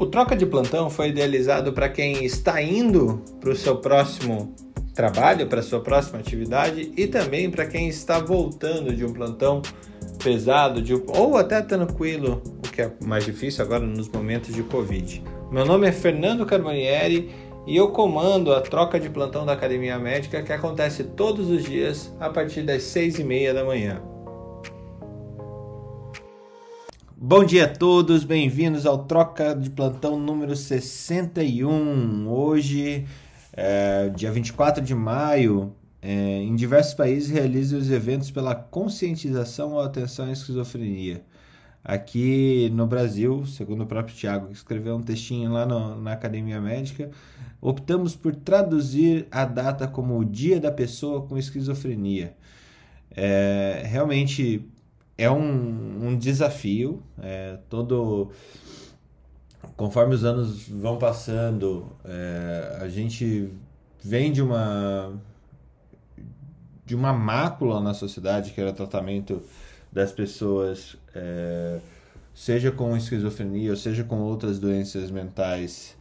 O Troca de Plantão foi idealizado para quem está indo para o seu próximo trabalho, para a sua próxima atividade e também para quem está voltando de um plantão pesado de, ou até tranquilo, o que é mais difícil agora nos momentos de Covid. Meu nome é Fernando Carbonieri e eu comando a troca de plantão da Academia Médica que acontece todos os dias a partir das seis e meia da manhã. Bom dia a todos, bem-vindos ao Troca de Plantão número 61. Hoje, é, dia 24 de maio, é, em diversos países realizam os eventos pela conscientização ou atenção à esquizofrenia. Aqui no Brasil, segundo o próprio Tiago, que escreveu um textinho lá no, na Academia Médica, optamos por traduzir a data como o Dia da Pessoa com Esquizofrenia. É, realmente é um, um desafio. É, todo conforme os anos vão passando, é, a gente vem de uma de uma mácula na sociedade que era o tratamento das pessoas, é, seja com esquizofrenia ou seja com outras doenças mentais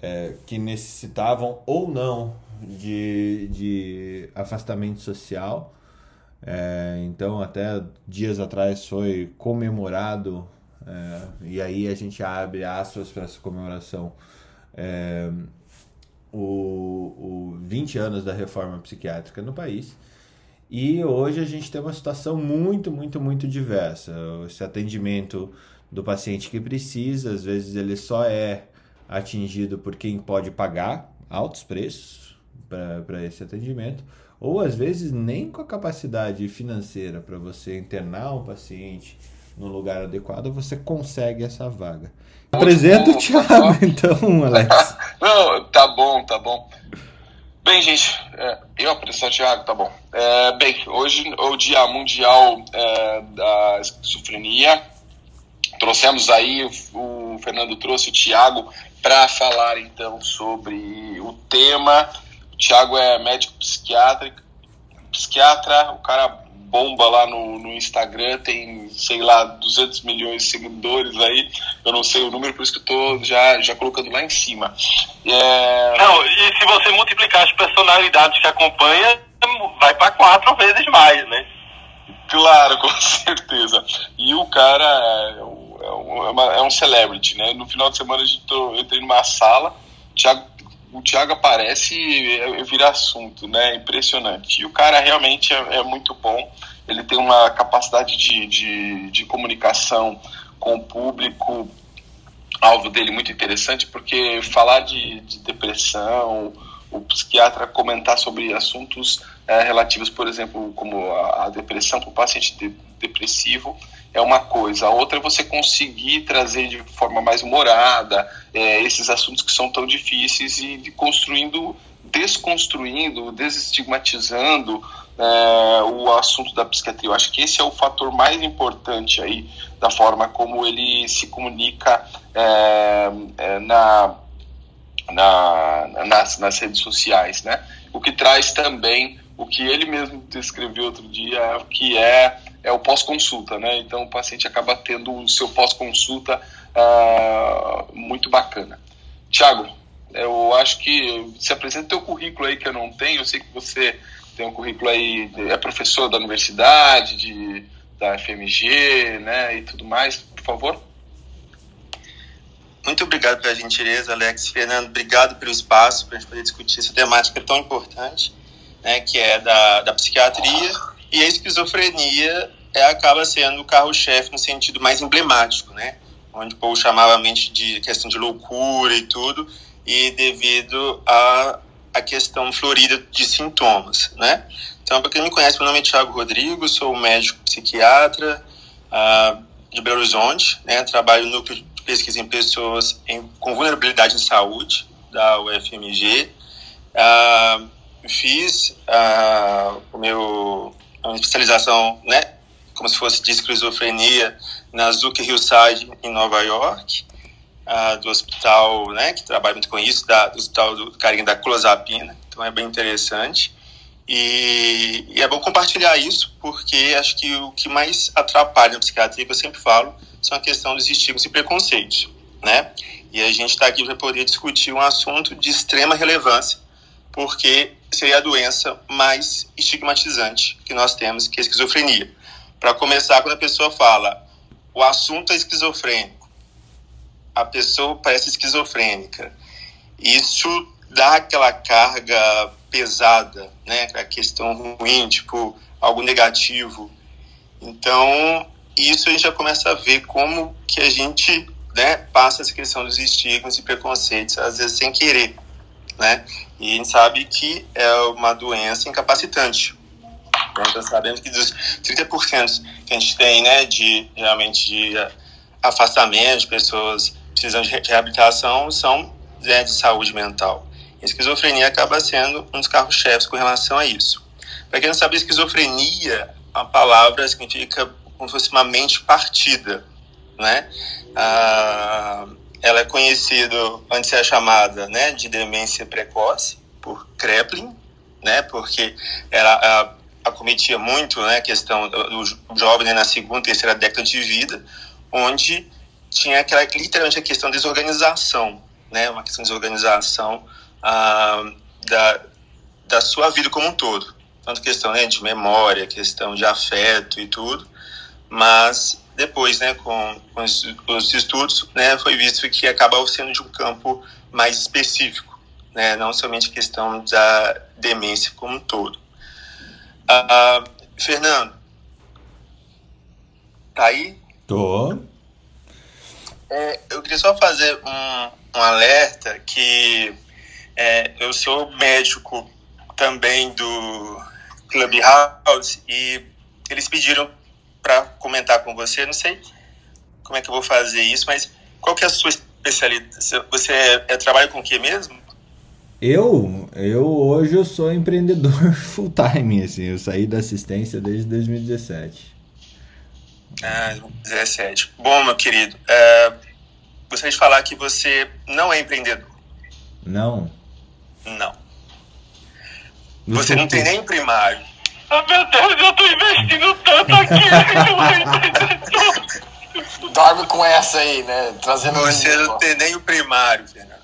é, que necessitavam ou não de, de afastamento social. É, então, até dias atrás foi comemorado, é, e aí a gente abre aspas para essa comemoração, é, o, o 20 anos da reforma psiquiátrica no país. E hoje a gente tem uma situação muito, muito, muito diversa. Esse atendimento do paciente que precisa, às vezes ele só é atingido por quem pode pagar altos preços para esse atendimento, ou às vezes nem com a capacidade financeira para você internar um paciente no lugar adequado, você consegue essa vaga. Apresenta o Thiago, então, Alex. Não, tá bom, tá bom. Bem, gente, é, eu apresento o Thiago, tá bom. É, bem, hoje é o Dia Mundial é, da Esquizofrenia. Trouxemos aí, o, o Fernando trouxe o Thiago para falar então sobre o tema Tiago é médico psiquiatra, psiquiatra, o cara bomba lá no, no Instagram, tem, sei lá, 200 milhões de seguidores aí, eu não sei o número, por isso que eu tô já, já colocando lá em cima. É... Não, e se você multiplicar as personalidades que acompanha, vai para quatro vezes mais, né? Claro, com certeza. E o cara é, é, uma, é um celebrity, né? No final de semana a gente tô, eu entrei numa sala, Thiago o Thiago aparece e vira assunto, né? Impressionante. E o cara realmente é, é muito bom. Ele tem uma capacidade de, de, de, comunicação com o público alvo dele muito interessante, porque falar de, de depressão, o psiquiatra comentar sobre assuntos é, relativos, por exemplo, como a, a depressão para o paciente de, depressivo, é uma coisa. A outra é você conseguir trazer de forma mais humorada é, esses assuntos que são tão difíceis e de construindo, desconstruindo, desestigmatizando é, o assunto da psiquiatria. Eu acho que esse é o fator mais importante aí da forma como ele se comunica é, é na, na, nas, nas redes sociais, né? O que traz também o que ele mesmo descreveu outro dia, que é é o pós-consulta, né? Então o paciente acaba tendo o seu pós-consulta uh, muito bacana. Tiago, eu acho que se apresenta o teu currículo aí que eu não tenho. Eu sei que você tem um currículo aí, é professor da universidade, de, da FMG, né? E tudo mais. Por favor. Muito obrigado pela gentileza, Alex. Fernando, obrigado pelo espaço para a gente poder discutir essa temática tão importante, né, que é da, da psiquiatria e a esquizofrenia é, acaba sendo o carro-chefe no sentido mais emblemático, né? Onde o povo chamava a mente de questão de loucura e tudo, e devido a, a questão florida de sintomas, né? Então, para quem me conhece, meu nome é Tiago Rodrigo, sou médico psiquiatra uh, de Belo Horizonte, né? Trabalho no núcleo de pesquisa em pessoas em, com vulnerabilidade em saúde, da UFMG. Uh, fiz uh, o meu uma especialização, né, como se fosse de esquizofrenia na Zucker Hillside em Nova York, uh, do hospital, né, que trabalha muito com isso, da, do hospital do carinho da clozapina, então é bem interessante. E, e, é bom compartilhar isso, porque acho que o que mais atrapalha na psiquiatria, que eu sempre falo, são a questão dos estigmas e preconceitos. né? E a gente está aqui para poder discutir um assunto de extrema relevância, porque seria a doença mais estigmatizante que nós temos, que é a esquizofrenia. Para começar, quando a pessoa fala o assunto é esquizofrênico, a pessoa parece esquizofrênica, isso dá aquela carga pesada, né? Aquela questão ruim, tipo, algo negativo. Então, isso a gente já começa a ver como que a gente né, passa essa questão dos estigmas e preconceitos, às vezes sem querer, né? E a gente sabe que é uma doença incapacitante. Então, sabemos que dos 30% que a gente tem, né, de realmente de afastamento de pessoas precisando de reabilitação, são né, de saúde mental. A esquizofrenia acaba sendo um dos carros-chefes com relação a isso. Para quem não sabe, esquizofrenia, a palavra significa como se fosse uma mente partida, né? Ah, ela é conhecida, antes era chamada, né, de demência precoce, por Kreplin, né, porque ela acometia muito, né, a questão do, jovem né, na segunda, terceira década de vida, onde tinha aquela literalmente a questão de desorganização, né, uma questão de desorganização ah, da, da sua vida como um todo, tanto questão né, de memória, questão de afeto e tudo, mas depois, né, com, com os estudos, né, foi visto que acaba sendo de um campo mais específico, né, não somente questão da demência como um todo. Uh, Fernando, tá aí? Tô. É, eu queria só fazer um, um alerta que é, eu sou médico também do Clubhouse e eles pediram para comentar com você. Não sei como é que eu vou fazer isso, mas qual que é a sua especialidade? Você é, é, trabalha com o que mesmo? Eu, eu hoje eu sou empreendedor full time, assim, eu saí da assistência desde 2017. Ah, 17. Bom, meu querido, é, gostaria de falar que você não é empreendedor. Não? Não. Você não tem nem primário. Ah, meu Deus, eu tô investindo tanto aqui. Dorme com essa aí, né? Trazendo Você não tem nem o primário, Fernando.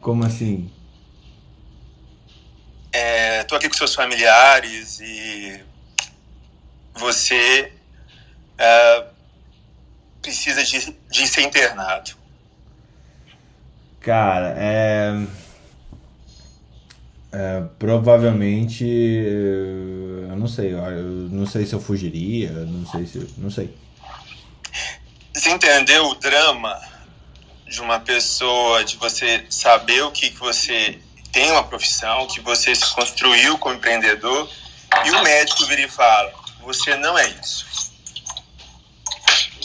Como assim? É, tô aqui com seus familiares e você é, precisa de, de ser internado. Cara, é é, provavelmente não sei, eu não sei se eu fugiria, não sei se, não sei. Você entendeu o drama de uma pessoa, de você saber o que, que você tem uma profissão, que você se construiu como empreendedor, e o médico vira e fala: você não é isso.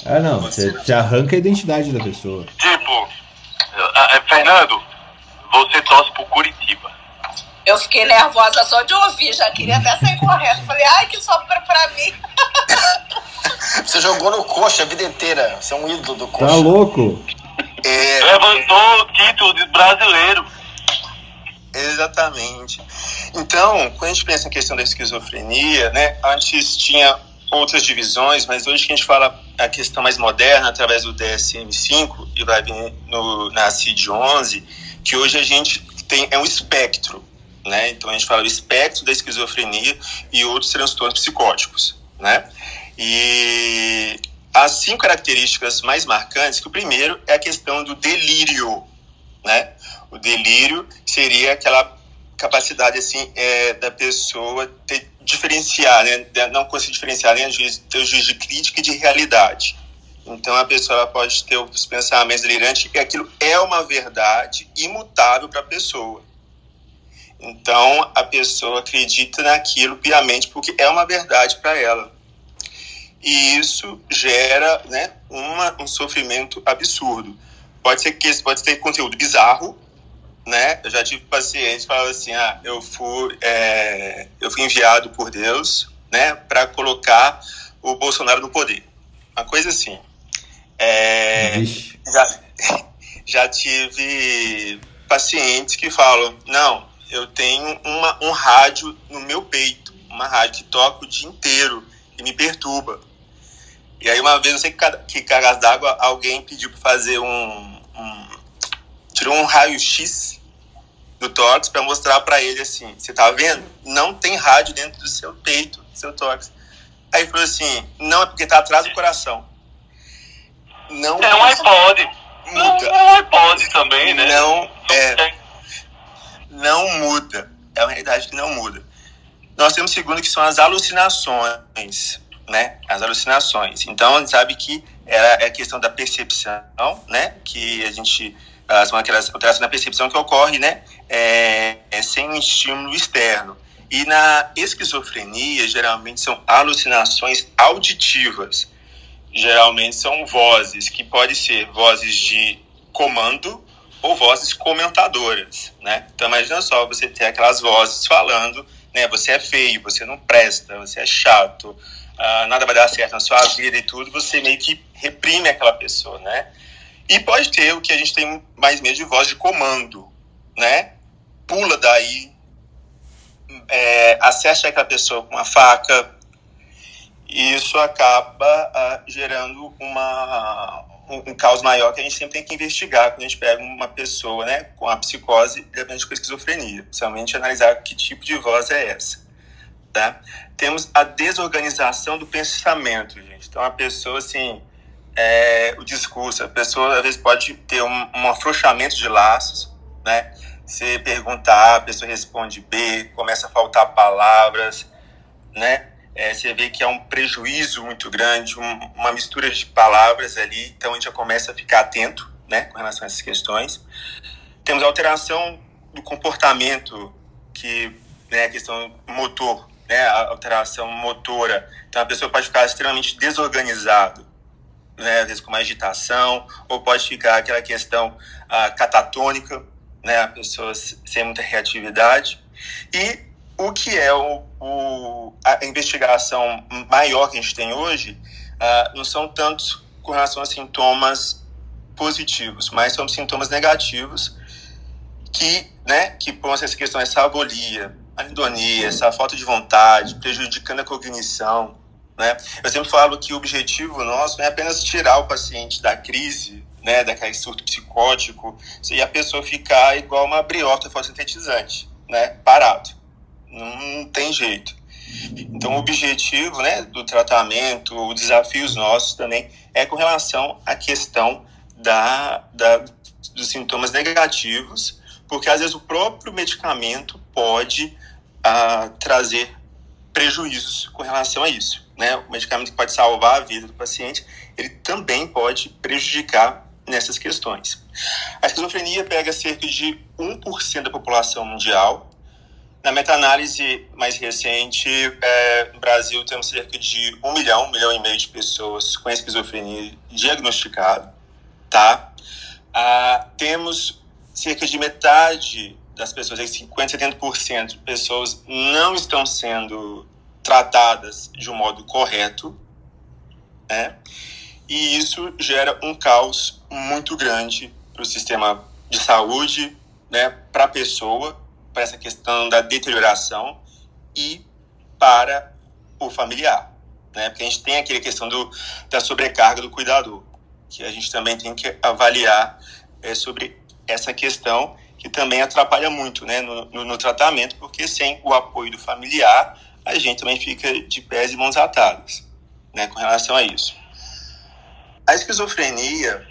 Ah, não, você, você arranca a identidade da pessoa. Tipo, Fernando, você torce pro Curitiba. Eu fiquei nervosa só de ouvir, já queria até sair correndo. Falei, ai, que sobra pra mim. Você jogou no coxa a vida inteira. Você é um ídolo do coxa. Tá louco? É... Levantou o título de brasileiro. Exatamente. Então, quando a gente pensa em questão da esquizofrenia, né, antes tinha outras divisões, mas hoje que a gente fala a questão mais moderna, através do DSM-5, e vai vir no, na CID-11, que hoje a gente tem, é um espectro, né? Então a gente fala do espectro da esquizofrenia e outros transtornos psicóticos, né? E as cinco características mais marcantes, que o primeiro é a questão do delírio, né? O delírio seria aquela capacidade assim é, da pessoa ter, diferenciar, né? Não conseguir diferenciar nem juiz, ter o juízo de crítica e de realidade. Então a pessoa pode ter os pensamentos delirantes e aquilo é uma verdade imutável para a pessoa. Então a pessoa acredita naquilo piamente porque é uma verdade para ela. E isso gera né, uma, um sofrimento absurdo. Pode ser que pode ter conteúdo bizarro, né? Eu já tive pacientes que falavam assim: ah, eu fui, é, eu fui enviado por Deus, né, para colocar o Bolsonaro no poder. Uma coisa assim. É, já, já tive pacientes que falam: não, eu tenho uma, um rádio no meu peito, uma rádio que toca o dia inteiro e me perturba. E aí uma vez, eu sei que, que Caras d'Água, alguém pediu para fazer um, tirou um raio-x do tórax para mostrar para ele assim: você tá vendo? Não tem rádio dentro do seu peito, do seu tórax. Aí ele falou assim: não, é porque tá atrás do coração. Não É um iPod. muda. É um iPod também, né? Não, é, não muda. É uma realidade que não muda. Nós temos segundo que são as alucinações, né? As alucinações. Então, a gente sabe que é a questão da percepção, né? Que a gente são aquelas alterações na percepção que ocorre, né? É, é sem estímulo externo. E na esquizofrenia, geralmente são alucinações auditivas. Geralmente são vozes, que podem ser vozes de comando ou vozes comentadoras, né? Então imagina só você ter aquelas vozes falando, né? Você é feio, você não presta, você é chato, ah, nada vai dar certo na sua vida e tudo. Você meio que reprime aquela pessoa, né? E pode ter o que a gente tem mais medo de voz de comando, né? Pula daí, é, aquela pessoa com uma faca, e isso acaba ah, gerando uma, um, um caos maior que a gente sempre tem que investigar quando a gente pega uma pessoa né, com a psicose repente com esquizofrenia. Principalmente analisar que tipo de voz é essa. Tá? Temos a desorganização do pensamento, gente. Então, a pessoa, assim, é, o discurso, a pessoa às vezes pode ter um, um afrouxamento de laços, né? Você perguntar, A, a pessoa responde B, começa a faltar palavras, né? É, você vê que é um prejuízo muito grande, um, uma mistura de palavras ali, então a gente já começa a ficar atento, né, com relação a essas questões. Temos a alteração do comportamento, que né, a questão motor, né, a alteração motora. Então a pessoa pode ficar extremamente desorganizado, né, às vezes com uma agitação, ou pode ficar aquela questão ah, catatônica, né, a pessoa sem muita reatividade. E o que é o, o, a investigação maior que a gente tem hoje ah, não são tantos com relação a sintomas positivos, mas são sintomas negativos que, né, que põem essa questão, essa avolia, anidonia, essa falta de vontade, prejudicando a cognição, né? Eu sempre falo que o objetivo nosso é apenas tirar o paciente da crise, né, daquele surto psicótico, e a pessoa ficar igual uma briota fotossintetizante, né, parado. Não tem jeito. Então, o objetivo né, do tratamento, os desafios nossos também é com relação à questão da, da, dos sintomas negativos, porque às vezes o próprio medicamento pode ah, trazer prejuízos com relação a isso. Né? O medicamento que pode salvar a vida do paciente, ele também pode prejudicar nessas questões. A esquizofrenia pega cerca de 1% da população mundial, na meta-análise mais recente, é, no Brasil temos cerca de um milhão, um milhão e meio de pessoas com esquizofrenia diagnosticado, tá? Ah, temos cerca de metade das pessoas, 50, 70% de pessoas não estão sendo tratadas de um modo correto, né? E isso gera um caos muito grande para o sistema de saúde, né? Para a pessoa para essa questão da deterioração e para o familiar, né? Porque a gente tem aquela questão do, da sobrecarga do cuidador, que a gente também tem que avaliar é, sobre essa questão que também atrapalha muito, né, no, no, no, tratamento, porque sem o apoio do familiar a gente também fica de pés e mãos atadas, né, com relação a isso. A esquizofrenia,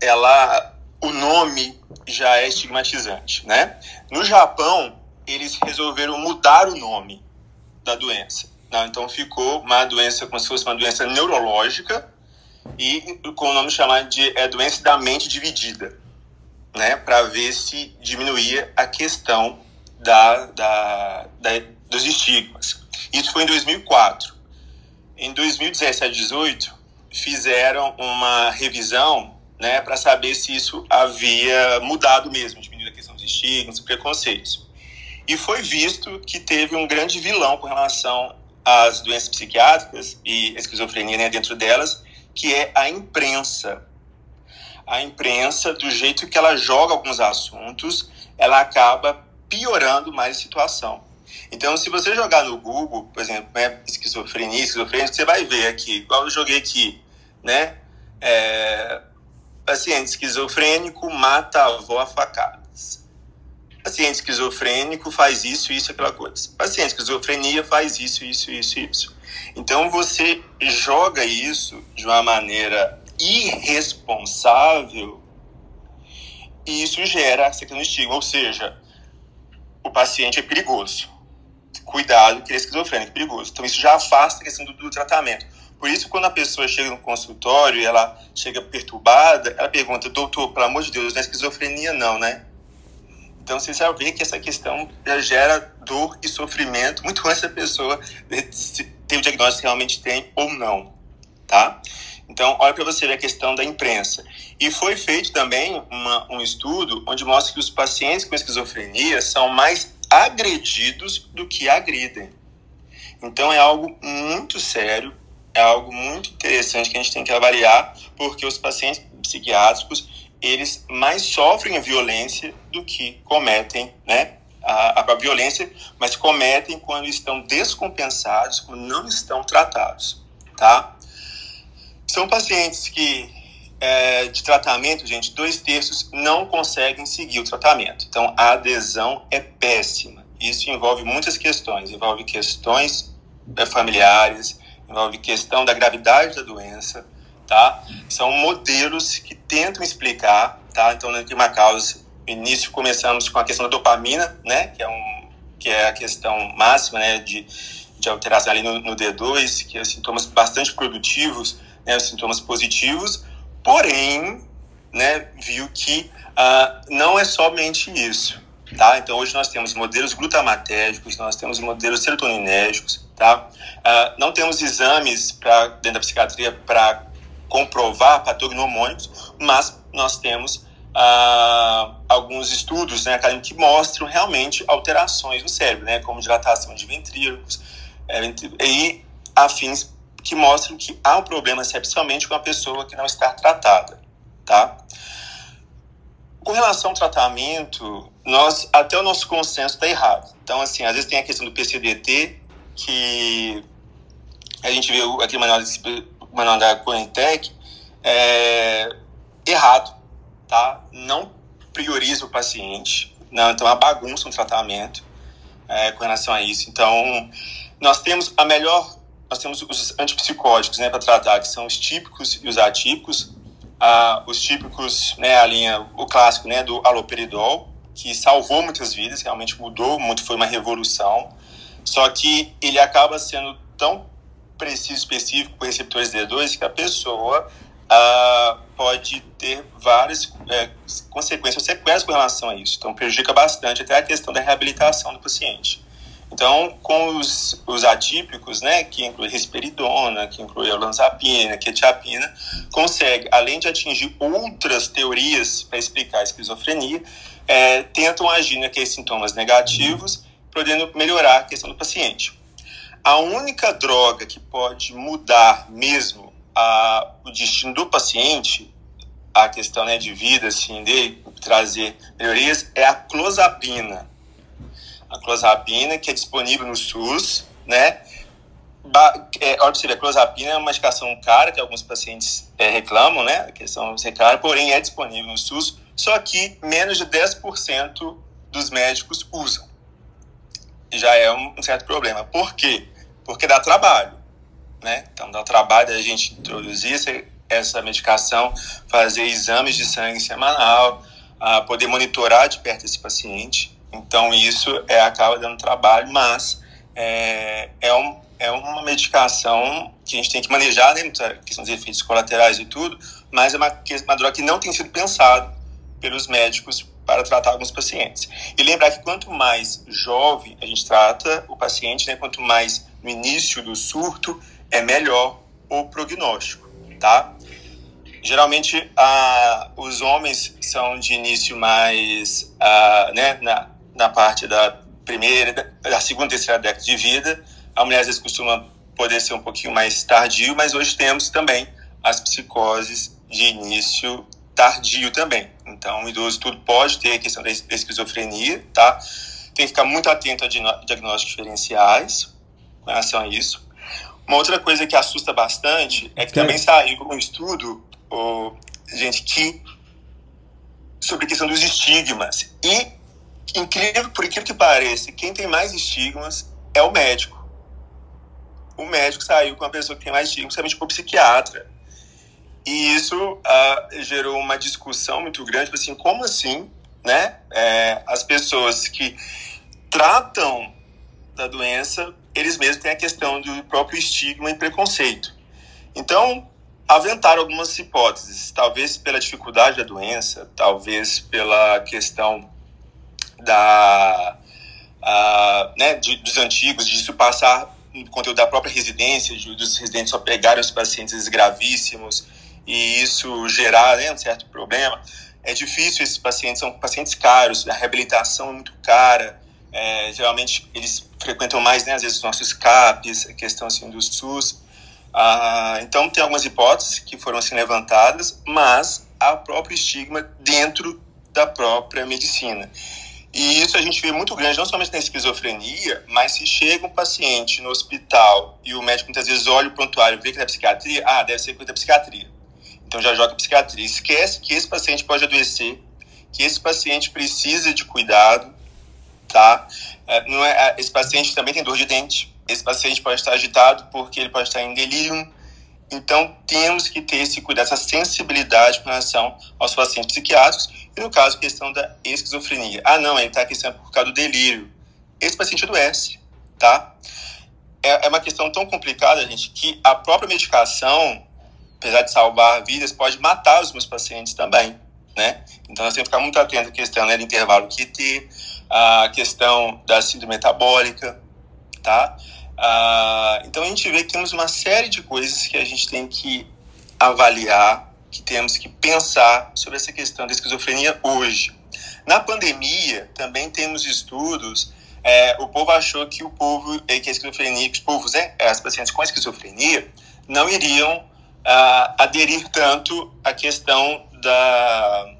ela o nome já é estigmatizante, né? No Japão, eles resolveram mudar o nome da doença. Né? Então ficou uma doença como se fosse uma doença neurológica e com o nome chamado de é, doença da mente dividida, né? Para ver se diminuía a questão da, da, da, dos estigmas. Isso foi em 2004. Em 2017 e 2018 fizeram uma revisão né, para saber se isso havia mudado mesmo, diminuindo a questão dos estigmas e preconceitos. E foi visto que teve um grande vilão com relação às doenças psiquiátricas e esquizofrenia né, dentro delas, que é a imprensa. A imprensa, do jeito que ela joga alguns assuntos, ela acaba piorando mais a situação. Então, se você jogar no Google, por exemplo, né, esquizofrenia, esquizofrenia, você vai ver aqui, igual eu joguei aqui, né, é, paciente esquizofrênico mata a avó a facadas. Paciente esquizofrênico faz isso, isso, aquela coisa. Paciente esquizofrenia faz isso, isso, isso, isso. Então você joga isso de uma maneira irresponsável e isso gera essa questão estigma, ou seja, o paciente é perigoso. Cuidado, que ele é esquizofrênico, é perigoso. Então isso já afasta a questão do, do tratamento. Por isso, quando a pessoa chega no consultório e ela chega perturbada, ela pergunta, doutor, pelo amor de Deus, não é esquizofrenia não, né? Então você já vê que essa questão já gera dor e sofrimento muito antes da pessoa ter o diagnóstico que realmente tem ou não, tá? Então, olha para você ver a questão da imprensa. E foi feito também uma, um estudo onde mostra que os pacientes com esquizofrenia são mais agredidos do que agridem. Então, é algo muito sério, é algo muito interessante que a gente tem que avaliar, porque os pacientes psiquiátricos, eles mais sofrem a violência do que cometem, né? A, a violência, mas cometem quando estão descompensados, quando não estão tratados, tá? São pacientes que, é, de tratamento, gente, dois terços não conseguem seguir o tratamento. Então, a adesão é péssima. Isso envolve muitas questões. Envolve questões é, familiares, envolve questão da gravidade da doença, tá? São modelos que tentam explicar, tá? Então, na uma causa, no início começamos com a questão da dopamina, né? Que é, um, que é a questão máxima, né? De, de alteração ali no, no D2, que é sintomas bastante produtivos, né, os sintomas positivos, porém, né, viu que ah, não é somente isso. Tá? Então, hoje nós temos modelos glutamatérgicos, nós temos modelos serotoninérgicos, tá? Ah, não temos exames pra, dentro da psiquiatria para comprovar patognomônicos, mas nós temos ah, alguns estudos né, que mostram realmente alterações no cérebro, né, como dilatação de ventrículos é, e afins que mostram que há um problema excepcionalmente com a pessoa que não está tratada, tá? Com relação ao tratamento, nós até o nosso consenso está errado. Então, assim, às vezes tem a questão do PCDT, que a gente viu aqui no manual, manual da Coentec, é, errado, tá? Não prioriza o paciente, não, então é uma bagunça no tratamento é, com relação a isso. Então, nós temos a melhor nós temos os antipsicóticos né, para tratar, que são os típicos e os atípicos. Ah, os típicos, né, a linha, o clássico né, do aloperidol, que salvou muitas vidas, realmente mudou muito, foi uma revolução. Só que ele acaba sendo tão preciso, específico com receptores D2 que a pessoa ah, pode ter várias é, consequências, sequelas com relação a isso. Então prejudica bastante até a questão da reabilitação do paciente. Então, com os, os atípicos, né, que inclui risperidona, que inclui olanzapina, quetiapina, consegue, além de atingir outras teorias para explicar a esquizofrenia, é, tentam agir naqueles sintomas negativos, podendo melhorar a questão do paciente. A única droga que pode mudar mesmo a, o destino do paciente, a questão né, de vida, assim, dele, trazer melhorias, é a clozapina a clozapina, que é disponível no SUS, né? Ba é, olha você a clozapina é uma medicação cara que alguns pacientes é, reclamam, né? A questão de ser cara, porém é disponível no SUS, só que menos de 10% dos médicos usam. Já é um, certo problema. Por quê? Porque dá trabalho, né? Então dá trabalho a gente introduzir essa, medicação, fazer exames de sangue semanal, a poder monitorar de perto esse paciente. Então isso é, acaba dando trabalho, mas é, é, um, é uma medicação que a gente tem que manejar, né, questão dos efeitos colaterais e tudo, mas é uma, uma droga que não tem sido pensada pelos médicos para tratar alguns pacientes. E lembrar que quanto mais jovem a gente trata o paciente, né, quanto mais no início do surto, é melhor o prognóstico, tá? Geralmente, ah, os homens são de início mais, ah, né, na, na parte da primeira, da segunda terceira década de vida. A mulher às vezes costuma poder ser um pouquinho mais tardio, mas hoje temos também as psicoses de início tardio também. Então, o idoso tudo pode ter a questão da esquizofrenia, tá? Tem que ficar muito atento a diagnósticos diferenciais com relação a isso. Uma outra coisa que assusta bastante é que também saiu um estudo, gente, que sobre a questão dos estigmas. E, incrível, por incrível que pareça, quem tem mais estigmas é o médico. O médico saiu com uma pessoa que tem mais estigmas, principalmente o psiquiatra. E isso uh, gerou uma discussão muito grande, tipo assim, como assim, né? É, as pessoas que tratam da doença, eles mesmos têm a questão do próprio estigma e preconceito. Então, aventaram algumas hipóteses, talvez pela dificuldade da doença, talvez pela questão da, uh, né, de, dos antigos, de isso passar no conteúdo da própria residência, de, dos residentes só pegarem os pacientes gravíssimos, e isso gerar né, um certo problema. É difícil, esses pacientes são pacientes caros, a reabilitação é muito cara, é, geralmente eles frequentam mais, né, às vezes, os nossos CAPs, a questão assim, do SUS. Ah, então, tem algumas hipóteses que foram assim, levantadas, mas há próprio estigma dentro da própria medicina. E isso a gente vê muito grande, não somente na esquizofrenia, mas se chega um paciente no hospital e o médico muitas vezes olha o prontuário e vê que é psiquiatria, ah, deve ser coisa da psiquiatria. Então já joga psiquiatria. Esquece que esse paciente pode adoecer, que esse paciente precisa de cuidado, tá? É, não é, é, esse paciente também tem dor de dente. Esse paciente pode estar agitado porque ele pode estar em delírio. Então temos que ter esse cuidado, essa sensibilidade com relação aos pacientes psiquiátricos. E no caso, questão da esquizofrenia. Ah, não, ele está aqui por causa do delírio. Esse paciente adoece, tá? É, é uma questão tão complicada, gente, que a própria medicação apesar de salvar vidas, pode matar os meus pacientes também, né? Então, nós temos que ficar muito atento à questão né, do intervalo QT, a questão da síndrome metabólica, tá? Ah, então, a gente vê que temos uma série de coisas que a gente tem que avaliar, que temos que pensar sobre essa questão da esquizofrenia hoje. Na pandemia, também temos estudos é, o povo achou que o povo, que a esquizofrenia, os povos, né, as pacientes com esquizofrenia, não iriam uh, aderir tanto à questão da,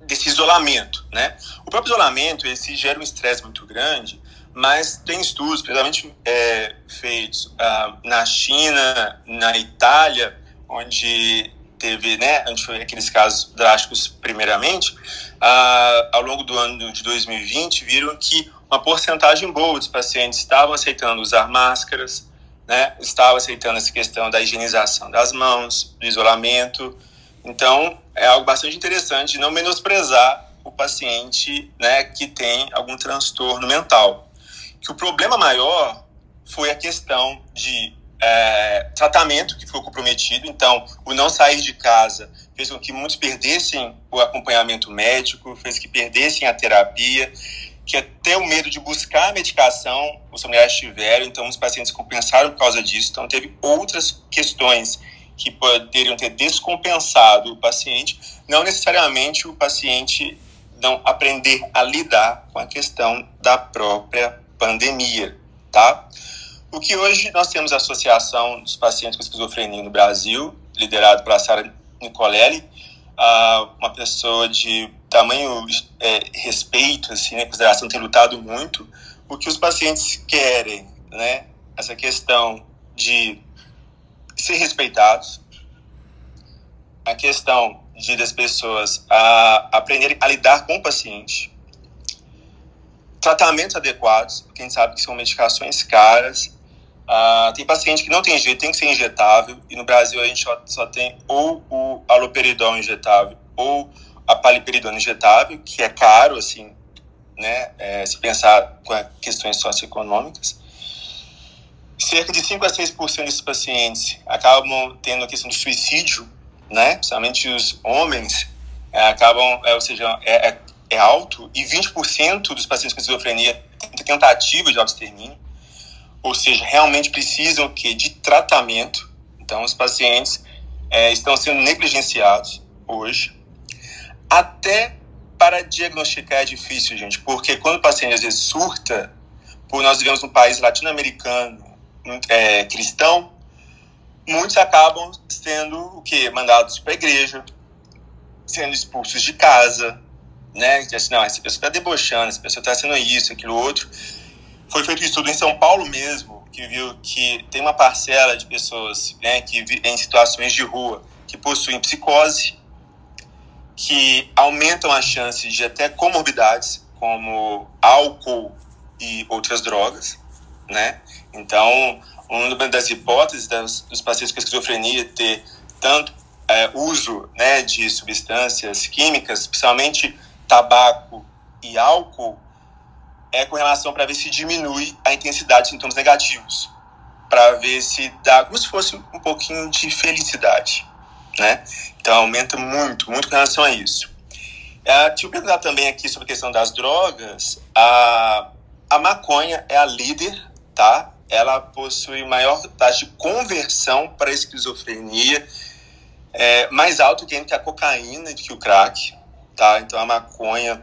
desse isolamento, né? O próprio isolamento, esse gera um estresse muito grande, mas tem estudos, principalmente é, feitos uh, na China, na Itália, onde teve, né, aqueles casos drásticos primeiramente, uh, ao longo do ano de 2020, viram que uma porcentagem boa dos pacientes estavam aceitando usar máscaras, né, estava aceitando essa questão da higienização das mãos, do isolamento. Então, é algo bastante interessante não menosprezar o paciente né, que tem algum transtorno mental. Que o problema maior foi a questão de é, tratamento que foi comprometido. Então, o não sair de casa fez com que muitos perdessem o acompanhamento médico, fez que perdessem a terapia que até o medo de buscar a medicação os familiares tiveram, então os pacientes compensaram por causa disso. Então teve outras questões que poderiam ter descompensado o paciente, não necessariamente o paciente não aprender a lidar com a questão da própria pandemia, tá? O que hoje nós temos a Associação dos Pacientes com Esquizofrenia no Brasil, liderado pela Sara Nicolelli, uma pessoa de tamanho é, respeito, assim, né, consideração, tem lutado muito, o que os pacientes querem, né, essa questão de ser respeitados, a questão de das pessoas a aprenderem a lidar com o paciente, tratamentos adequados, porque a gente sabe que são medicações caras, tem paciente que não tem jeito, tem que ser injetável, e no Brasil a gente só, só tem ou o aloperidol injetável ou a paliperidona injetável, que é caro, assim, né, é, se pensar com questões socioeconômicas. Cerca de 5 a 6% desses pacientes acabam tendo a questão de suicídio, né, principalmente os homens, é, acabam, é, ou seja, é, é, é alto, e 20% dos pacientes com esquizofrenia têm tentativa de autoextermínio ou seja, realmente precisam que de tratamento. Então, os pacientes é, estão sendo negligenciados hoje. Até para diagnosticar é difícil, gente, porque quando o paciente às vezes surta, por nós vivemos num país latino-americano é, cristão, muitos acabam sendo o que mandados para a igreja, sendo expulsos de casa, né? Assim, não, essa pessoa está debochando, essa pessoa está sendo isso, aquilo outro. Foi feito um estudo em São Paulo mesmo, que viu que tem uma parcela de pessoas né, que em situações de rua que possuem psicose, que aumentam as chances de até comorbidades, como álcool e outras drogas, né? Então, uma das hipóteses dos pacientes com esquizofrenia ter tanto é, uso né, de substâncias químicas, principalmente tabaco e álcool, é com relação para ver se diminui a intensidade de sintomas negativos, para ver se dá como se fosse um pouquinho de felicidade, né? Então aumenta muito, muito com relação a isso. É, deixa eu perguntar também aqui sobre a questão das drogas. A, a maconha é a líder, tá? Ela possui maior taxa de conversão para esquizofrenia, é, mais alto que a cocaína e que o crack, tá? Então a maconha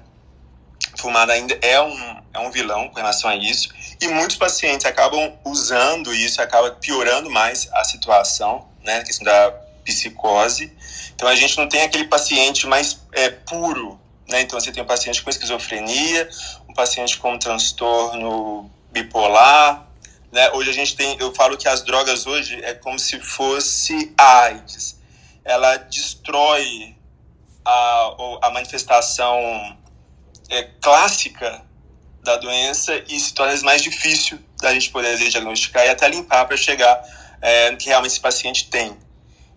fumada ainda é um, é um vilão com relação a isso. E muitos pacientes acabam usando isso, acaba piorando mais a situação, né? A questão da psicose. Então a gente não tem aquele paciente mais é, puro, né? Então você tem um paciente com esquizofrenia, um paciente com um transtorno bipolar, né? Hoje a gente tem, eu falo que as drogas hoje é como se fosse AIDS. Ela destrói a, a manifestação é, clássica da doença e se torna mais difícil da gente poder diagnosticar e até limpar para chegar é, que realmente esse paciente tem.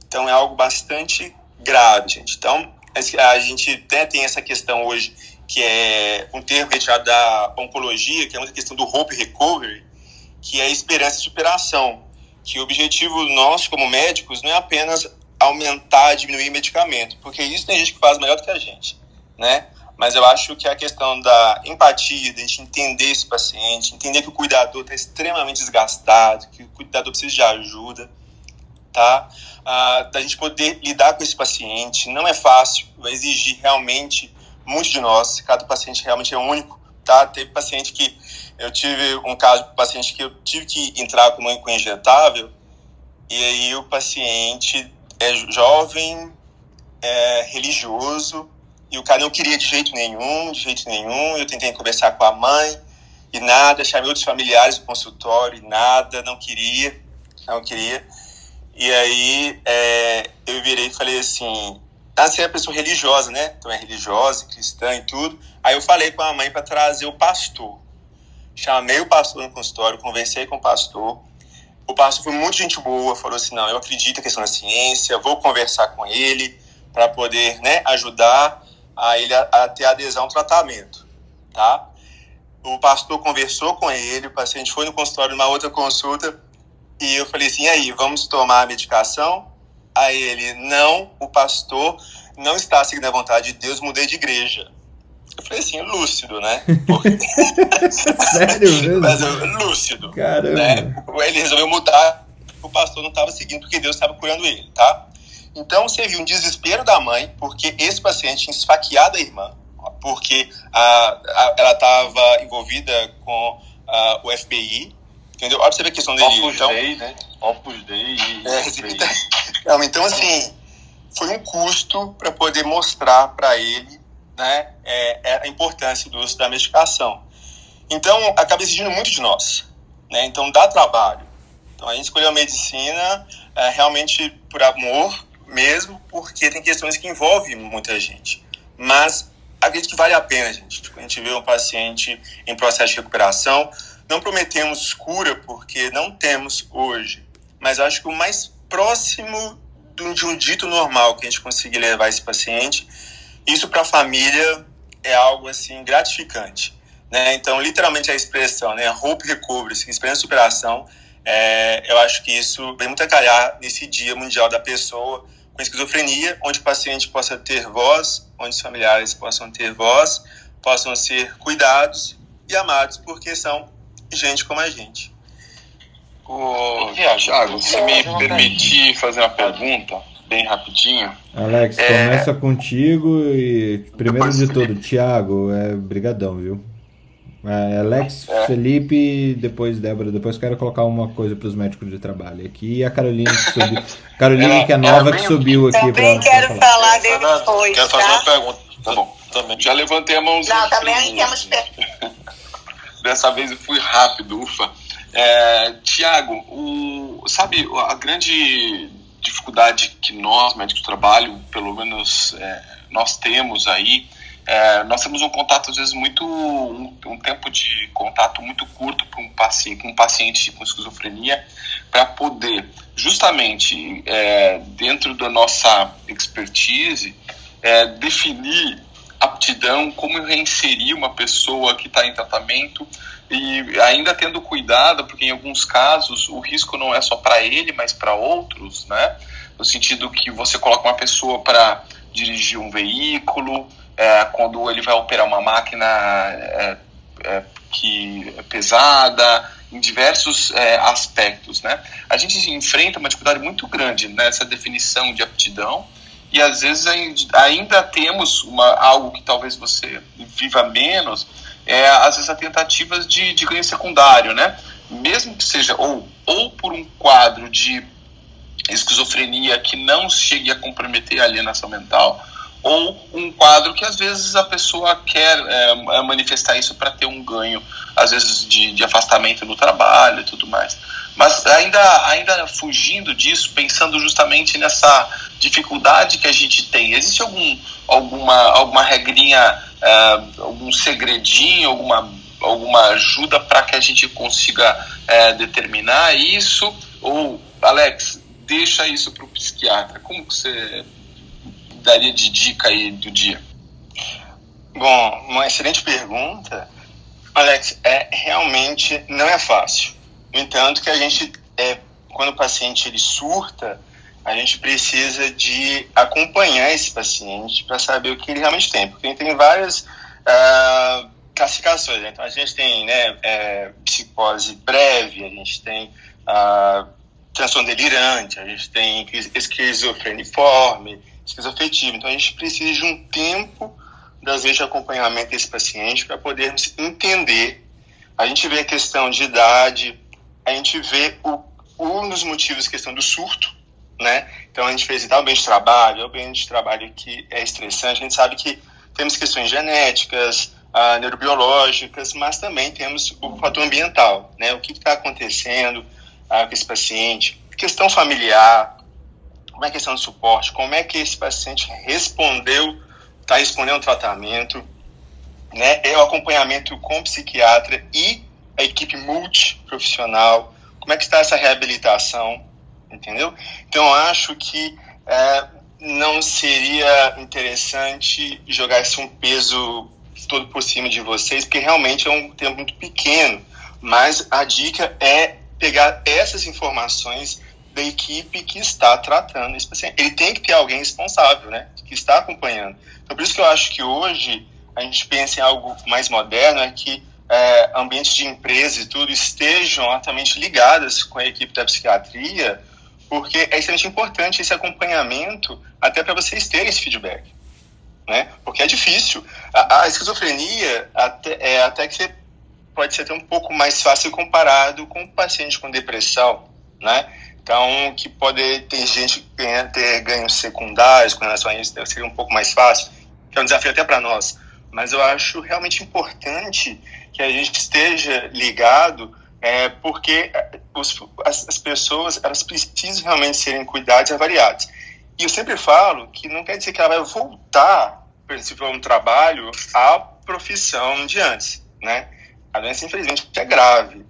Então é algo bastante grave, gente. Então a gente até tem essa questão hoje que é um termo retirado da oncologia, que é uma questão do hope recovery, que é a esperança de superação. Que o objetivo nosso como médicos não é apenas aumentar, diminuir medicamento, porque isso tem gente que faz melhor do que a gente, né? Mas eu acho que a questão da empatia, de a gente entender esse paciente, entender que o cuidador está extremamente desgastado, que o cuidador precisa de ajuda, tá? Da gente poder lidar com esse paciente, não é fácil, vai exigir realmente muito de nós, cada paciente realmente é único, tá? Teve paciente que, eu tive um caso de paciente que eu tive que entrar com, com injetável, e aí o paciente é jovem, é religioso, e o cara não queria de jeito nenhum, de jeito nenhum. Eu tentei conversar com a mãe e nada. Chamei outros familiares do consultório e nada, não queria, não queria. E aí é, eu virei e falei assim: ah, você é pessoa religiosa, né? Então é religiosa, cristã e tudo. Aí eu falei com a mãe para trazer o pastor. Chamei o pastor no consultório, conversei com o pastor. O pastor foi muito gente boa, falou assim: não, eu acredito na questão da ciência, vou conversar com ele para poder né, ajudar a ele a, a ter adesão ao tratamento, tá? O pastor conversou com ele, o paciente foi no consultório numa outra consulta e eu falei assim, e aí, vamos tomar a medicação? Aí ele, não, o pastor não está seguindo a vontade de Deus, mudei de igreja. Eu falei assim, lúcido, né? Porque... Sério mesmo? Mas, lúcido. Caramba. Né? Ele resolveu mudar, o pastor não estava seguindo porque Deus estava curando ele, tá? Então você viu um desespero da mãe, porque esse paciente tinha esfaqueado a irmã, porque a, a, ela estava envolvida com a, o FBI, entendeu? Olha pra você ver a questão dele. Opus então, Dei, né? Opus Dei e é, FBI. não, então, assim, foi um custo para poder mostrar para ele né, é, é, a importância do uso da medicação. Então, acaba exigindo muito de nós. Né? Então, dá trabalho. Então, a gente escolheu a medicina é, realmente por amor, mesmo porque tem questões que envolvem muita gente. Mas acredito que vale a pena, gente. A gente vê um paciente em processo de recuperação. Não prometemos cura, porque não temos hoje. Mas acho que o mais próximo de um dito normal que a gente conseguir levar esse paciente, isso para a família é algo assim gratificante. Né? Então, literalmente a expressão, né? Hope Recovery, assim, esperança de superação, é, eu acho que isso vem muito a calhar nesse Dia Mundial da Pessoa com esquizofrenia, onde o paciente possa ter voz, onde os familiares possam ter voz, possam ser cuidados e amados, porque são gente como a gente. Ô, Thiago, se me permitir fazer uma pergunta bem rapidinho. Alex, É. começa contigo e primeiro de tudo. Thiago, é brigadão, viu? É, Alex, Felipe, depois Débora, depois quero colocar uma coisa para os médicos de trabalho aqui e a Carolina que subiu, Carolina que é nova que subiu aqui Também pra, quero pra falar. falar depois, quero fazer uma tá? pergunta. Tá bom. Também. Já levantei a mãozinha. Não, também temos Dessa vez eu fui rápido, ufa. É, Tiago, o, sabe, a grande dificuldade que nós, médicos do trabalho, pelo menos é, nós temos aí, é, nós temos um contato, às vezes, muito. um, um tempo de contato muito curto com um paciente, com um paciente com esquizofrenia, para poder, justamente, é, dentro da nossa expertise, é, definir aptidão, como reinserir uma pessoa que está em tratamento e ainda tendo cuidado, porque em alguns casos o risco não é só para ele, mas para outros, né? No sentido que você coloca uma pessoa para dirigir um veículo, é, quando ele vai operar uma máquina é, é, que é pesada, em diversos é, aspectos, né? A gente enfrenta uma dificuldade muito grande nessa definição de aptidão e às vezes ainda temos uma, algo que talvez você viva menos, é, às vezes a tentativas de, de ganho secundário, né? Mesmo que seja ou, ou por um quadro de esquizofrenia que não chegue a comprometer a alienação mental, ou um quadro que às vezes a pessoa quer é, é manifestar isso para ter um ganho, às vezes de, de afastamento do trabalho e tudo mais. Mas ainda, ainda fugindo disso, pensando justamente nessa dificuldade que a gente tem, existe algum, alguma, alguma regrinha, uh, algum segredinho, alguma, alguma ajuda para que a gente consiga uh, determinar isso? Ou, Alex, deixa isso para o psiquiatra? Como que você daria de dica aí do dia? Bom, uma excelente pergunta. Alex, é realmente não é fácil. No entanto, que a gente, é, quando o paciente ele surta, a gente precisa de acompanhar esse paciente para saber o que ele realmente tem, porque tem várias uh, classificações. Né? Então, a gente tem né, é, psicose breve, a gente tem uh, transtorno delirante, a gente tem esquizofreniforme, esquizoafetivo. Então, a gente precisa de um tempo, das vezes, de acompanhamento desse paciente para podermos entender. A gente vê a questão de idade, a gente vê o, um dos motivos, questão do surto, né? Então, a gente fez então, o ambiente de trabalho, o ambiente de trabalho que é estressante, a gente sabe que temos questões genéticas, uh, neurobiológicas, mas também temos o fator ambiental, né? O que está acontecendo uh, com esse paciente, questão familiar, como é a questão do suporte, como é que esse paciente respondeu, está respondendo ao tratamento, né? É o acompanhamento com o psiquiatra e a equipe multiprofissional, como é que está essa reabilitação, entendeu? Então, acho que é, não seria interessante jogar esse um peso todo por cima de vocês, porque realmente é um tempo muito pequeno, mas a dica é pegar essas informações da equipe que está tratando esse paciente. Ele tem que ter alguém responsável, né? Que está acompanhando. Então, por isso que eu acho que hoje a gente pensa em algo mais moderno, é que é, ambientes de empresas e tudo estejam altamente ligadas com a equipe da psiquiatria, porque é extremamente importante esse acompanhamento até para vocês terem esse feedback. Né? Porque é difícil. A, a esquizofrenia até, é, até que pode ser até um pouco mais fácil comparado com o paciente com depressão, né? Então, que pode ter gente que ganha, ganhos secundários com relação a isso, seria um pouco mais fácil, é um desafio até para nós. Mas eu acho realmente importante que a gente esteja ligado, é, porque os, as, as, pessoas elas precisam realmente serem cuidadas e avaliadas. E eu sempre falo que não quer dizer que ela vai voltar, por exemplo, a um trabalho, à profissão de antes, né? A doença, infelizmente, é grave.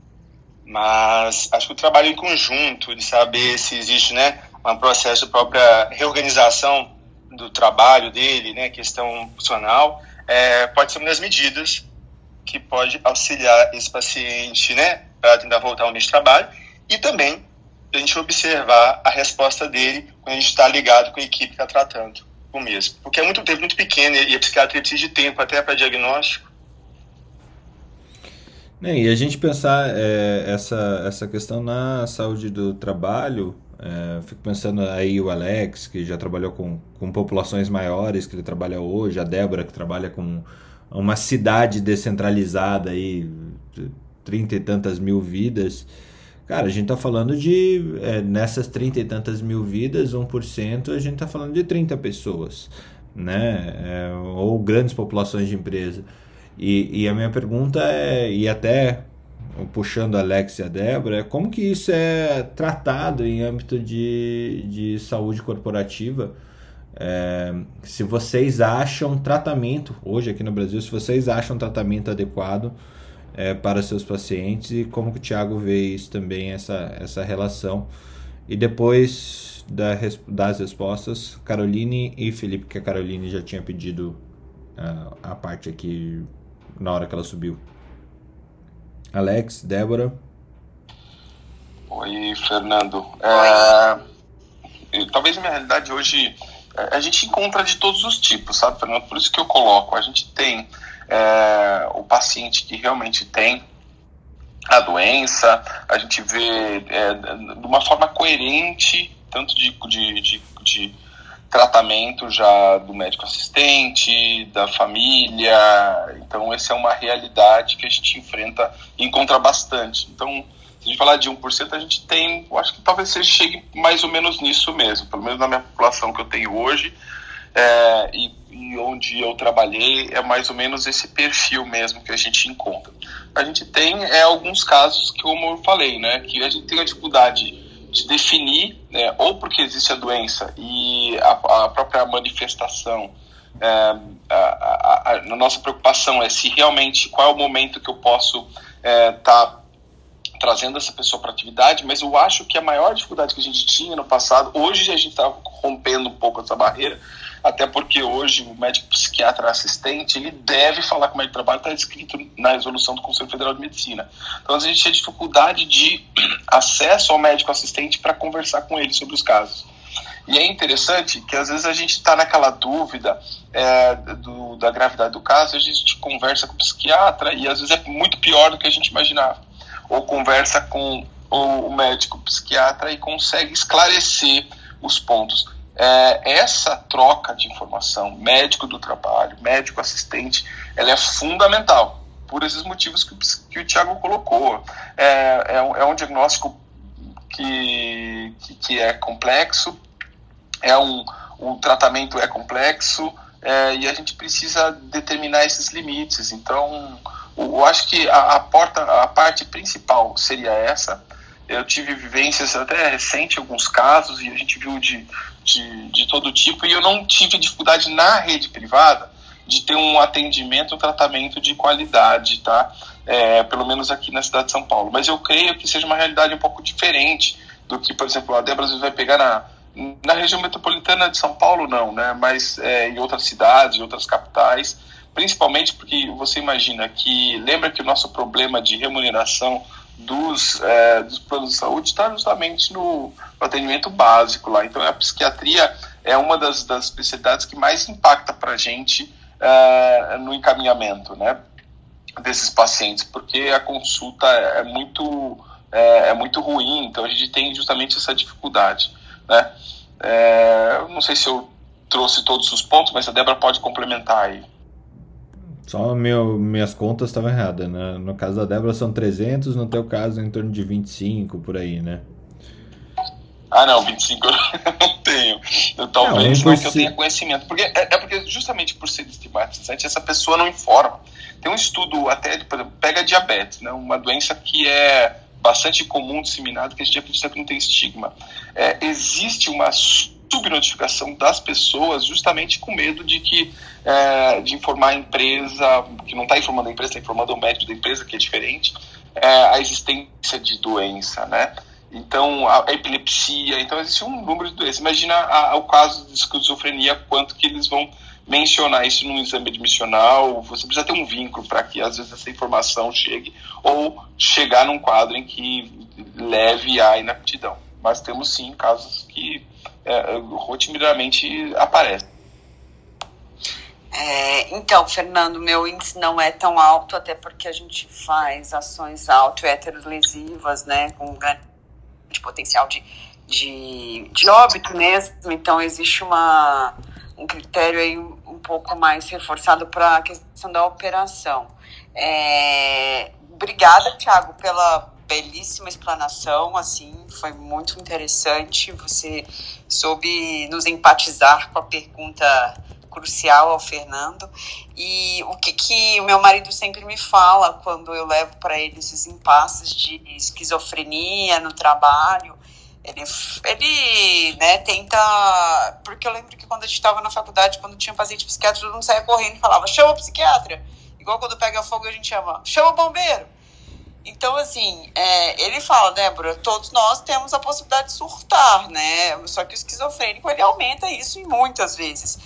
Mas acho que o trabalho em conjunto, de saber se existe né, um processo de própria reorganização do trabalho dele, né, questão funcional, é, pode ser uma das medidas que pode auxiliar esse paciente né, para tentar voltar ao ambiente de trabalho e também a gente observar a resposta dele quando a gente está ligado com a equipe que está tratando o mesmo. Porque é muito tempo muito pequeno e a psiquiatria precisa de tempo até para diagnóstico e a gente pensar é, essa, essa questão na saúde do trabalho, é, fico pensando aí o Alex, que já trabalhou com, com populações maiores, que ele trabalha hoje, a Débora, que trabalha com uma cidade descentralizada aí, trinta e tantas mil vidas. Cara, a gente tá falando de, é, nessas trinta e tantas mil vidas, 1%, a gente tá falando de 30 pessoas, né? É, ou grandes populações de empresa. E, e a minha pergunta é, e até puxando a Alex e a Débora, é como que isso é tratado em âmbito de, de saúde corporativa. É, se vocês acham tratamento, hoje aqui no Brasil, se vocês acham tratamento adequado é, para seus pacientes e como que o Thiago vê isso também, essa, essa relação. E depois da, das respostas, Caroline e Felipe, que a Caroline já tinha pedido uh, a parte aqui na hora que ela subiu. Alex, Débora. Oi, Fernando. É, talvez minha realidade hoje é, a gente encontra de todos os tipos, sabe, Fernando? Por isso que eu coloco. A gente tem é, o paciente que realmente tem a doença, a gente vê é, de uma forma coerente, tanto de, de, de, de tratamento já do médico assistente, da família. Então, essa é uma realidade que a gente enfrenta e encontra bastante. Então, se a gente falar de 1%, a gente tem, acho que talvez você chegue mais ou menos nisso mesmo, pelo menos na minha população que eu tenho hoje. É, e, e, onde eu trabalhei é mais ou menos esse perfil mesmo que a gente encontra. A gente tem é, alguns casos, que, como eu falei, né, que a gente tem a dificuldade de definir, né, ou porque existe a doença e a, a própria manifestação, é, a, a, a, nossa preocupação é se realmente qual é o momento que eu posso estar é, tá trazendo essa pessoa para atividade, mas eu acho que a maior dificuldade que a gente tinha no passado, hoje a gente está rompendo um pouco essa barreira, até porque hoje o médico psiquiatra assistente ele deve falar com o médico de trabalho, está escrito na resolução do Conselho Federal de Medicina. Então a gente tinha dificuldade de acesso ao médico assistente para conversar com ele sobre os casos. E é interessante que às vezes a gente está naquela dúvida é, do, da gravidade do caso, a gente conversa com o psiquiatra e às vezes é muito pior do que a gente imaginava. Ou conversa com o médico psiquiatra e consegue esclarecer os pontos é, essa troca de informação, médico do trabalho, médico assistente, ela é fundamental, por esses motivos que, que o Tiago colocou. É, é, um, é um diagnóstico que, que, que, é complexo, é um, o tratamento é complexo, é, e a gente precisa determinar esses limites. Então, eu acho que a, a, porta, a parte principal seria essa. Eu tive vivências até recente, alguns casos, e a gente viu de de, de todo tipo e eu não tive dificuldade na rede privada de ter um atendimento, um tratamento de qualidade, tá? É, pelo menos aqui na cidade de São Paulo. Mas eu creio que seja uma realidade um pouco diferente do que, por exemplo, a Débora vai pegar na, na região metropolitana de São Paulo, não, né? Mas é, em outras cidades, em outras capitais, principalmente porque você imagina que lembra que o nosso problema de remuneração dos, é, dos planos de saúde está justamente no, atendimento básico lá. Então, a psiquiatria é uma das, das especialidades que mais impacta para a gente é, no encaminhamento né, desses pacientes, porque a consulta é muito, é, é, muito ruim, então a gente tem justamente essa dificuldade. Né? É, não sei se eu trouxe todos os pontos, mas a Débora pode complementar aí. Só meu, minhas contas estavam erradas, né? No caso da Débora são 300, no teu caso em torno de 25, por aí, né? Ah, não, 25 eu não tenho. Eu, talvez não, não que eu tenha conhecimento. Porque, é, é, porque justamente por ser estigmatizante, essa pessoa não informa. Tem um estudo até, por exemplo, pega diabetes, né? Uma doença que é bastante comum, disseminada, que a gente não tem estigma. É, existe uma subnotificação das pessoas justamente com medo de que é, de informar a empresa, que não está informando a empresa, está informando o médico da empresa, que é diferente, é, a existência de doença, né? Então, a, epilepsia, então existe um número de doenças. Imagina a, a, o caso de esquizofrenia, quanto que eles vão mencionar isso num exame admissional, você precisa ter um vínculo para que às vezes essa informação chegue, ou chegar num quadro em que leve à inaptidão. Mas temos sim casos que é, rotineiramente aparece. É, então, Fernando, meu índice não é tão alto, até porque a gente faz ações auto-heterolesivas, né, com grande potencial de, de, de óbito mesmo, então existe uma, um critério aí um pouco mais reforçado para a questão da operação. É, obrigada, Thiago, pela belíssima explanação, assim, foi muito interessante. Você soube nos empatizar com a pergunta crucial ao Fernando. E o que, que o meu marido sempre me fala quando eu levo para ele esses impasses de esquizofrenia no trabalho, ele, ele né, tenta. Porque eu lembro que quando a gente estava na faculdade, quando tinha paciente psiquiatra, todo mundo saia correndo e falava: chama o psiquiatra. Igual quando pega fogo a gente chama: chama o bombeiro. Então, assim, é, ele fala, Débora, todos nós temos a possibilidade de surtar, né? Só que o esquizofrênico, ele aumenta isso muitas vezes.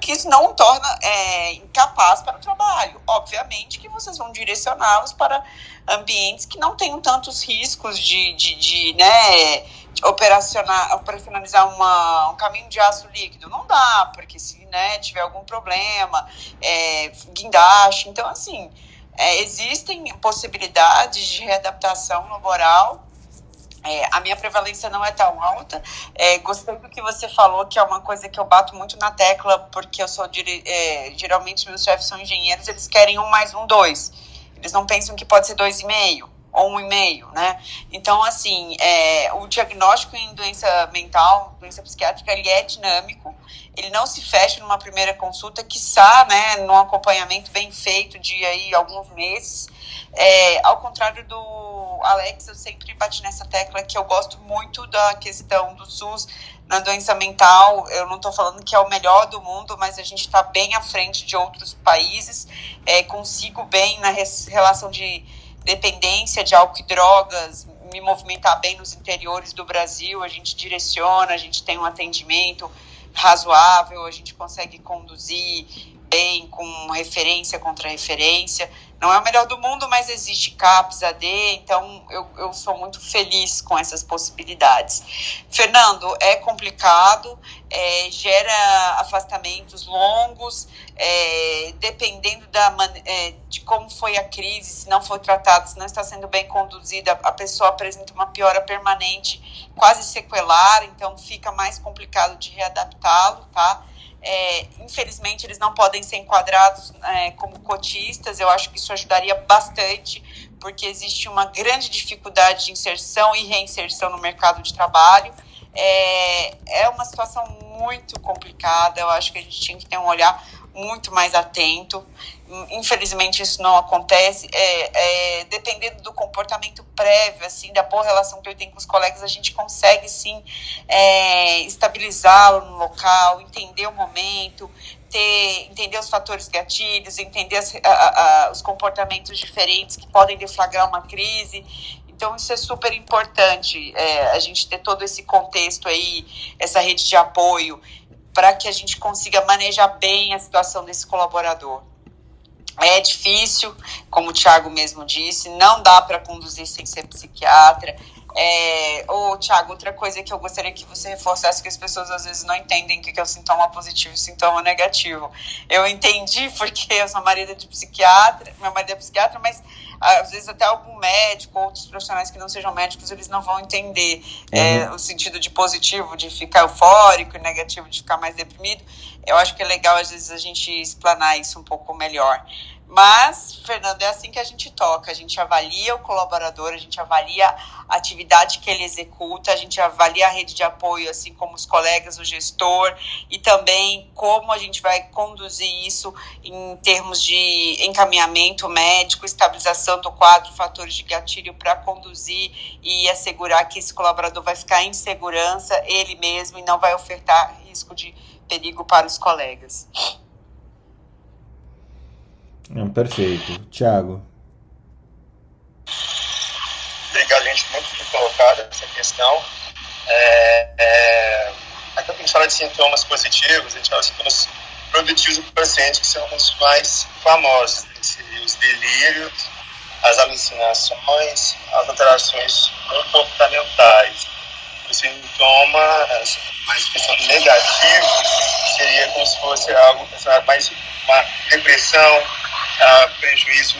Que isso não torna é, incapaz para o trabalho. Obviamente que vocês vão direcioná-los para ambientes que não tenham tantos riscos de, de, de né, de operacionar, operacionalizar uma, um caminho de aço líquido. Não dá, porque se né, tiver algum problema, é, guindaste. Então, assim, é, existem possibilidades de readaptação laboral. É, a minha prevalência não é tão alta. É, gostei do que você falou, que é uma coisa que eu bato muito na tecla, porque eu sou é, geralmente meus chefes são engenheiros, eles querem um mais um dois. Eles não pensam que pode ser dois e meio ou um e meio, né? Então, assim, é, o diagnóstico em doença mental, doença psiquiátrica, ele é dinâmico ele não se fecha numa primeira consulta, quiçá, né, num acompanhamento bem feito de aí alguns meses. É, ao contrário do Alex, eu sempre bati nessa tecla que eu gosto muito da questão do SUS na doença mental. Eu não estou falando que é o melhor do mundo, mas a gente está bem à frente de outros países. É, consigo bem na relação de dependência de álcool e drogas, me movimentar bem nos interiores do Brasil. A gente direciona, a gente tem um atendimento razoável, a gente consegue conduzir bem, com referência contra referência. Não é o melhor do mundo, mas existe CAPS, AD, então eu, eu sou muito feliz com essas possibilidades. Fernando, é complicado, é, gera afastamentos longos, é, dependendo da, é, de como foi a crise, se não foi tratada, se não está sendo bem conduzida, a pessoa apresenta uma piora permanente, quase sequelar, então fica mais complicado de readaptá-lo, tá? É, infelizmente, eles não podem ser enquadrados é, como cotistas. Eu acho que isso ajudaria bastante, porque existe uma grande dificuldade de inserção e reinserção no mercado de trabalho. É, é uma situação muito complicada. Eu acho que a gente tinha que ter um olhar muito mais atento. Infelizmente isso não acontece. É, é, dependendo do comportamento prévio, assim, da boa relação que eu tenho com os colegas, a gente consegue sim é, estabilizá-lo no local, entender o momento, ter, entender os fatores gatilhos, entender as, a, a, os comportamentos diferentes que podem deflagrar uma crise. Então, isso é super importante, é, a gente ter todo esse contexto aí, essa rede de apoio para que a gente consiga manejar bem a situação desse colaborador. É difícil, como o Thiago mesmo disse, não dá para conduzir sem ser psiquiatra. É, ô, Thiago, outra coisa que eu gostaria que você reforçasse, que as pessoas às vezes não entendem o que é o sintoma positivo e o sintoma negativo. Eu entendi porque eu sou marido de psiquiatra, meu marido é psiquiatra, mas às vezes até algum médico, outros profissionais que não sejam médicos, eles não vão entender uhum. é, o sentido de positivo, de ficar eufórico, e negativo, de ficar mais deprimido. Eu acho que é legal, às vezes, a gente explanar isso um pouco melhor. Mas, Fernando, é assim que a gente toca. A gente avalia o colaborador, a gente avalia a atividade que ele executa, a gente avalia a rede de apoio, assim como os colegas, o gestor, e também como a gente vai conduzir isso em termos de encaminhamento médico, estabilização do quadro, fatores de gatilho para conduzir e assegurar que esse colaborador vai ficar em segurança ele mesmo e não vai ofertar risco de perigo para os colegas. Não, perfeito. Tiago. Obrigado, gente. Muito bem colocada essa questão. É, é, aqui a gente fala de sintomas positivos, a gente fala de sintomas produtivos do paciente, que são os mais famosos. Os delírios, as alucinações, as alterações comportamentais. Os sintomas mais questão negativo seria como se fosse algo mais uma depressão, prejuízo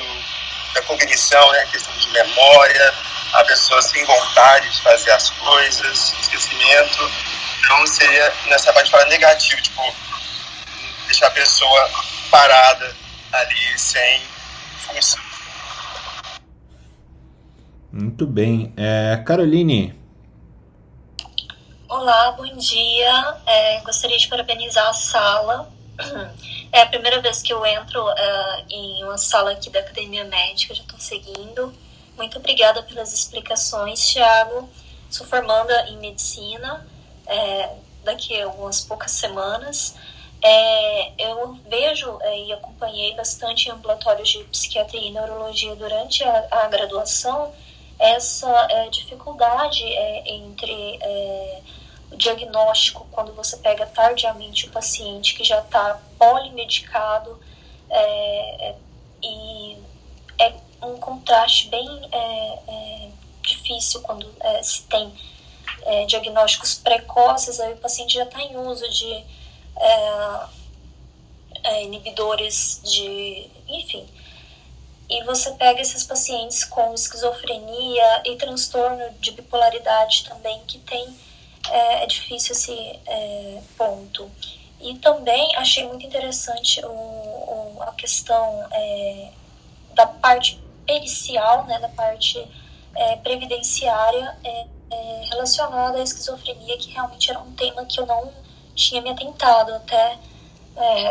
da cognição, né, questão de memória, a pessoa sem vontade de fazer as coisas, esquecimento. Então seria nessa parte fala negativo, tipo, deixar a pessoa parada ali sem função. Muito bem. É, Caroline. Olá, bom dia. É, gostaria de parabenizar a sala É a primeira vez que eu entro uh, em uma sala aqui da Academia Médica, já estou seguindo. Muito obrigada pelas explicações, Thiago. Sou formanda em medicina é, daqui a algumas poucas semanas. É, eu vejo é, e acompanhei bastante ambulatórios de psiquiatria e neurologia durante a, a graduação essa é, dificuldade é, entre é, diagnóstico, quando você pega tardiamente o paciente que já está polimedicado, é, é, e é um contraste bem difícil quando se tem diagnósticos precoces, aí o paciente já está em uso de inibidores de, enfim, e você pega esses pacientes com esquizofrenia e transtorno de bipolaridade também, que tem, é, é difícil esse é, ponto. E também achei muito interessante o, o a questão é, da parte pericial, né, da parte é, previdenciária é, é, relacionada à esquizofrenia, que realmente era um tema que eu não tinha me atentado até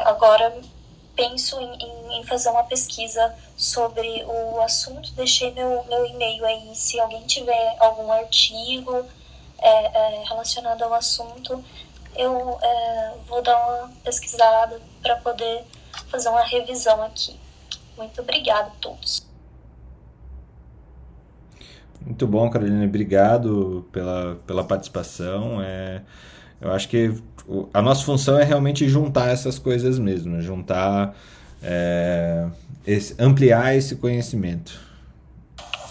agora penso em, em, em, fazer uma pesquisa sobre o assunto. Deixei meu, meu e-mail aí. Se alguém tiver algum artigo é, é, relacionado ao assunto, eu é, vou dar uma pesquisada para poder fazer uma revisão aqui. Muito obrigada a todos. Muito bom, Carolina. Obrigado pela, pela participação. É, eu acho que a nossa função é realmente juntar essas coisas mesmo, juntar, é, esse, ampliar esse conhecimento.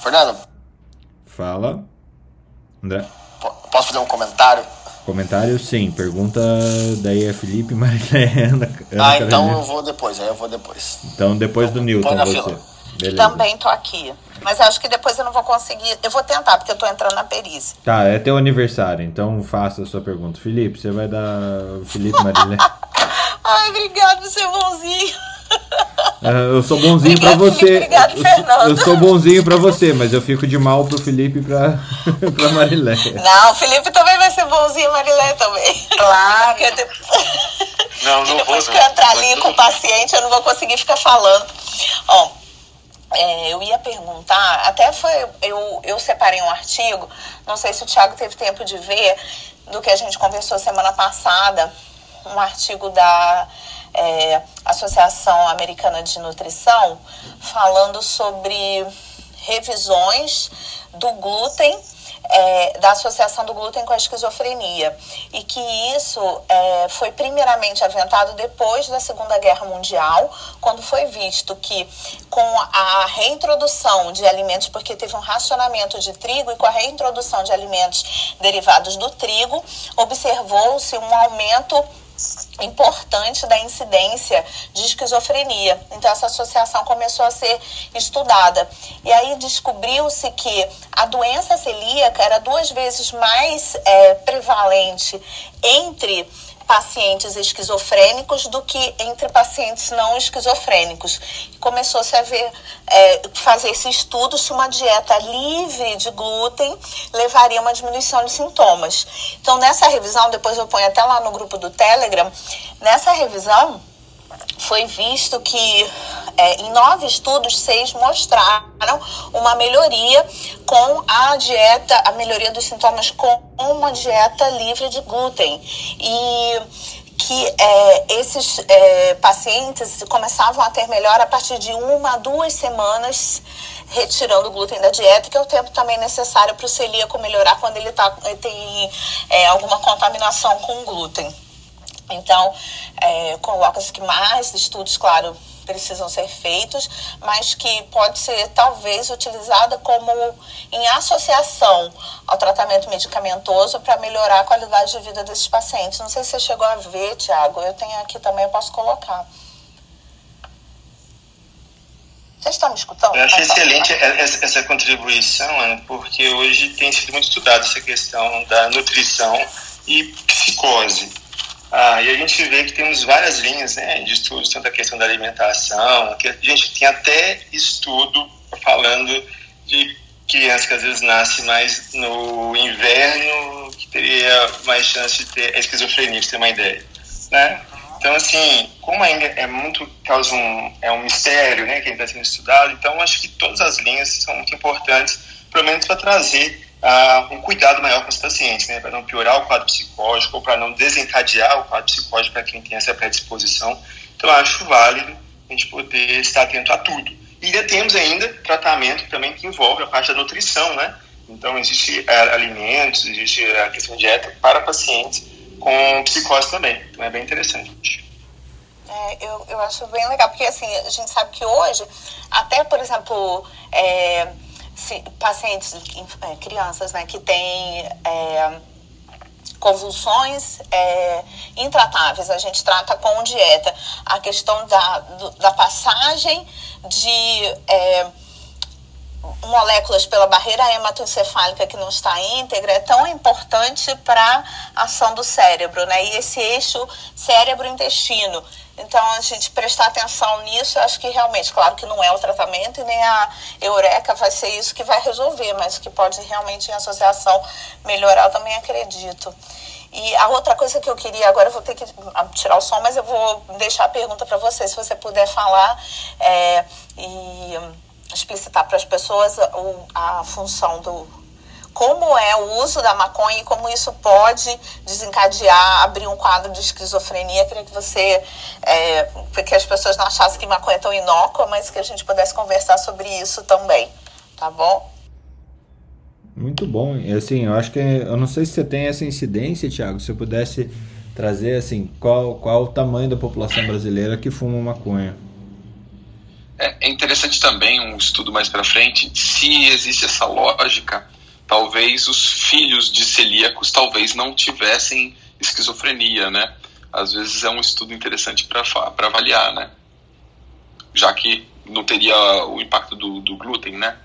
Fernando. Fala. André. Posso fazer um comentário? Comentário, sim. Pergunta daí é Felipe, Marilé, Ana, Ana Ah, então eu vou depois, aí eu vou depois. Então depois do Newton, você. Também tô aqui. Mas acho que depois eu não vou conseguir. Eu vou tentar, porque eu tô entrando na perícia. Tá, é teu aniversário, então faça a sua pergunta. Felipe, você vai dar. Felipe Marilé. Ai, obrigado, você é bonzinho. Uh, eu sou bonzinho pra você. Obrigado, eu, Fernando. Eu sou bonzinho pra você, mas eu fico de mal pro Felipe e pra, pra Marilé. Não, o Felipe também vai ser bonzinho, Marilé também. Claro. Não, não depois vou, que eu entrar ali com o paciente, eu não vou conseguir ficar falando. Ó, é, eu ia perguntar, até foi, eu, eu separei um artigo, não sei se o Thiago teve tempo de ver, do que a gente conversou semana passada, um artigo da é, Associação Americana de Nutrição, falando sobre revisões do glúten é, da associação do glúten com a esquizofrenia. E que isso é, foi primeiramente aventado depois da Segunda Guerra Mundial, quando foi visto que com a reintrodução de alimentos, porque teve um racionamento de trigo e com a reintrodução de alimentos derivados do trigo, observou-se um aumento importante da incidência de esquizofrenia. Então, essa associação começou a ser estudada. E aí descobriu-se que a doença celíaca era duas vezes mais é, prevalente entre pacientes esquizofrênicos do que entre pacientes não esquizofrênicos. Começou-se a ver, é, fazer esse estudo se uma dieta livre de glúten levaria a uma diminuição de sintomas. Então, nessa revisão, depois eu ponho até lá no grupo do Telegram, nessa revisão foi visto que é, em nove estudos, seis mostraram uma melhoria com a dieta, a melhoria dos sintomas com uma dieta livre de glúten. E que é, esses é, pacientes começavam a ter melhor a partir de uma duas semanas retirando o glúten da dieta, que é o tempo também necessário para o celíaco melhorar quando ele, tá, tem é, alguma contaminação com glúten. Então, é, coloca-se que mais estudos, claro, precisam ser feitos, mas que pode ser talvez utilizada como em associação ao tratamento medicamentoso para melhorar a qualidade de vida desses pacientes. Não sei se você chegou a ver, Tiago, eu tenho aqui também, eu posso colocar. Vocês estão me escutando? Eu achei excelente essa contribuição, Ana, porque hoje tem sido muito estudada essa questão da nutrição e psicose. Ah, e a gente vê que temos várias linhas né, de estudos, tanto a questão da alimentação, que a gente tem até estudo falando de crianças que às vezes nascem mais no inverno, que teria mais chance de ter esquizofrenia, pra você ter uma ideia. Né? Então, assim, como ainda é muito, causa um, é um mistério, né, que ainda está sendo estudado, então acho que todas as linhas são muito importantes, pelo menos para trazer uh, um cuidado maior com os pacientes, né, para não piorar o quadro psicológico ou para não desencadear o quadro psicológico para quem tem essa predisposição. Então, acho válido a gente poder estar atento a tudo. E ainda temos ainda tratamento também que envolve a parte da nutrição, né? Então, existe uh, alimentos, existe a questão de dieta para pacientes com psicose também. Então, é bem interessante. É, eu, eu acho bem legal, porque assim, a gente sabe que hoje, até, por exemplo, é, pacientes, é, crianças, né, que têm é, convulsões é, intratáveis, a gente trata com dieta. A questão da, do, da passagem de é, moléculas pela barreira hematoencefálica que não está íntegra é tão importante para a ação do cérebro, né? E esse eixo cérebro-intestino. Então, a gente prestar atenção nisso, acho que realmente, claro que não é o tratamento e nem a eureka vai ser isso que vai resolver, mas que pode realmente, em associação, melhorar, eu também acredito. E a outra coisa que eu queria, agora eu vou ter que tirar o som, mas eu vou deixar a pergunta para você, se você puder falar. É, e explicitar para as pessoas a função do como é o uso da maconha e como isso pode desencadear, abrir um quadro de esquizofrenia. Queria que você, é, que as pessoas não achassem que maconha é tão inócua, mas que a gente pudesse conversar sobre isso também, tá bom? Muito bom. E assim, eu acho que eu não sei se você tem essa incidência, Tiago, se eu pudesse trazer assim, qual qual o tamanho da população brasileira que fuma maconha. É, é interessante também um estudo mais para frente se existe essa lógica. Talvez os filhos de celíacos talvez não tivessem esquizofrenia, né? Às vezes é um estudo interessante para avaliar, né? Já que não teria o impacto do, do glúten, né?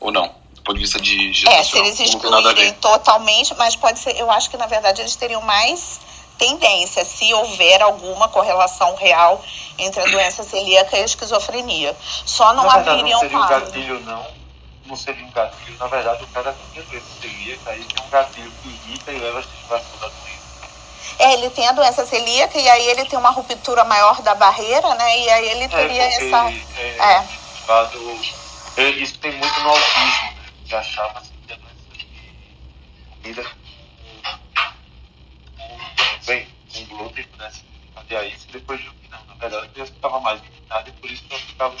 Ou não? Do ponto de vista de gestação. É, se eles excluírem totalmente, mas pode ser, eu acho que na verdade eles teriam mais tendência, se houver alguma correlação real entre a doença celíaca e a esquizofrenia. Só não na verdade, haveria não seria um gatilho, não. Não seria um gatilho. Na verdade, o cara tem doença celíaca, aí tem um gatilho que irrita e leva a estivação da doença. É, ele tem a doença celíaca e aí ele tem uma ruptura maior da barreira, né? E aí ele é, teria é, essa. É, é. Isso tem muito no autismo, né? Que achava assim, que a doença bem, com glúten pudesse fazer isso, depois que não. Na verdade, eu ficava mais irritado e por isso eu ficava.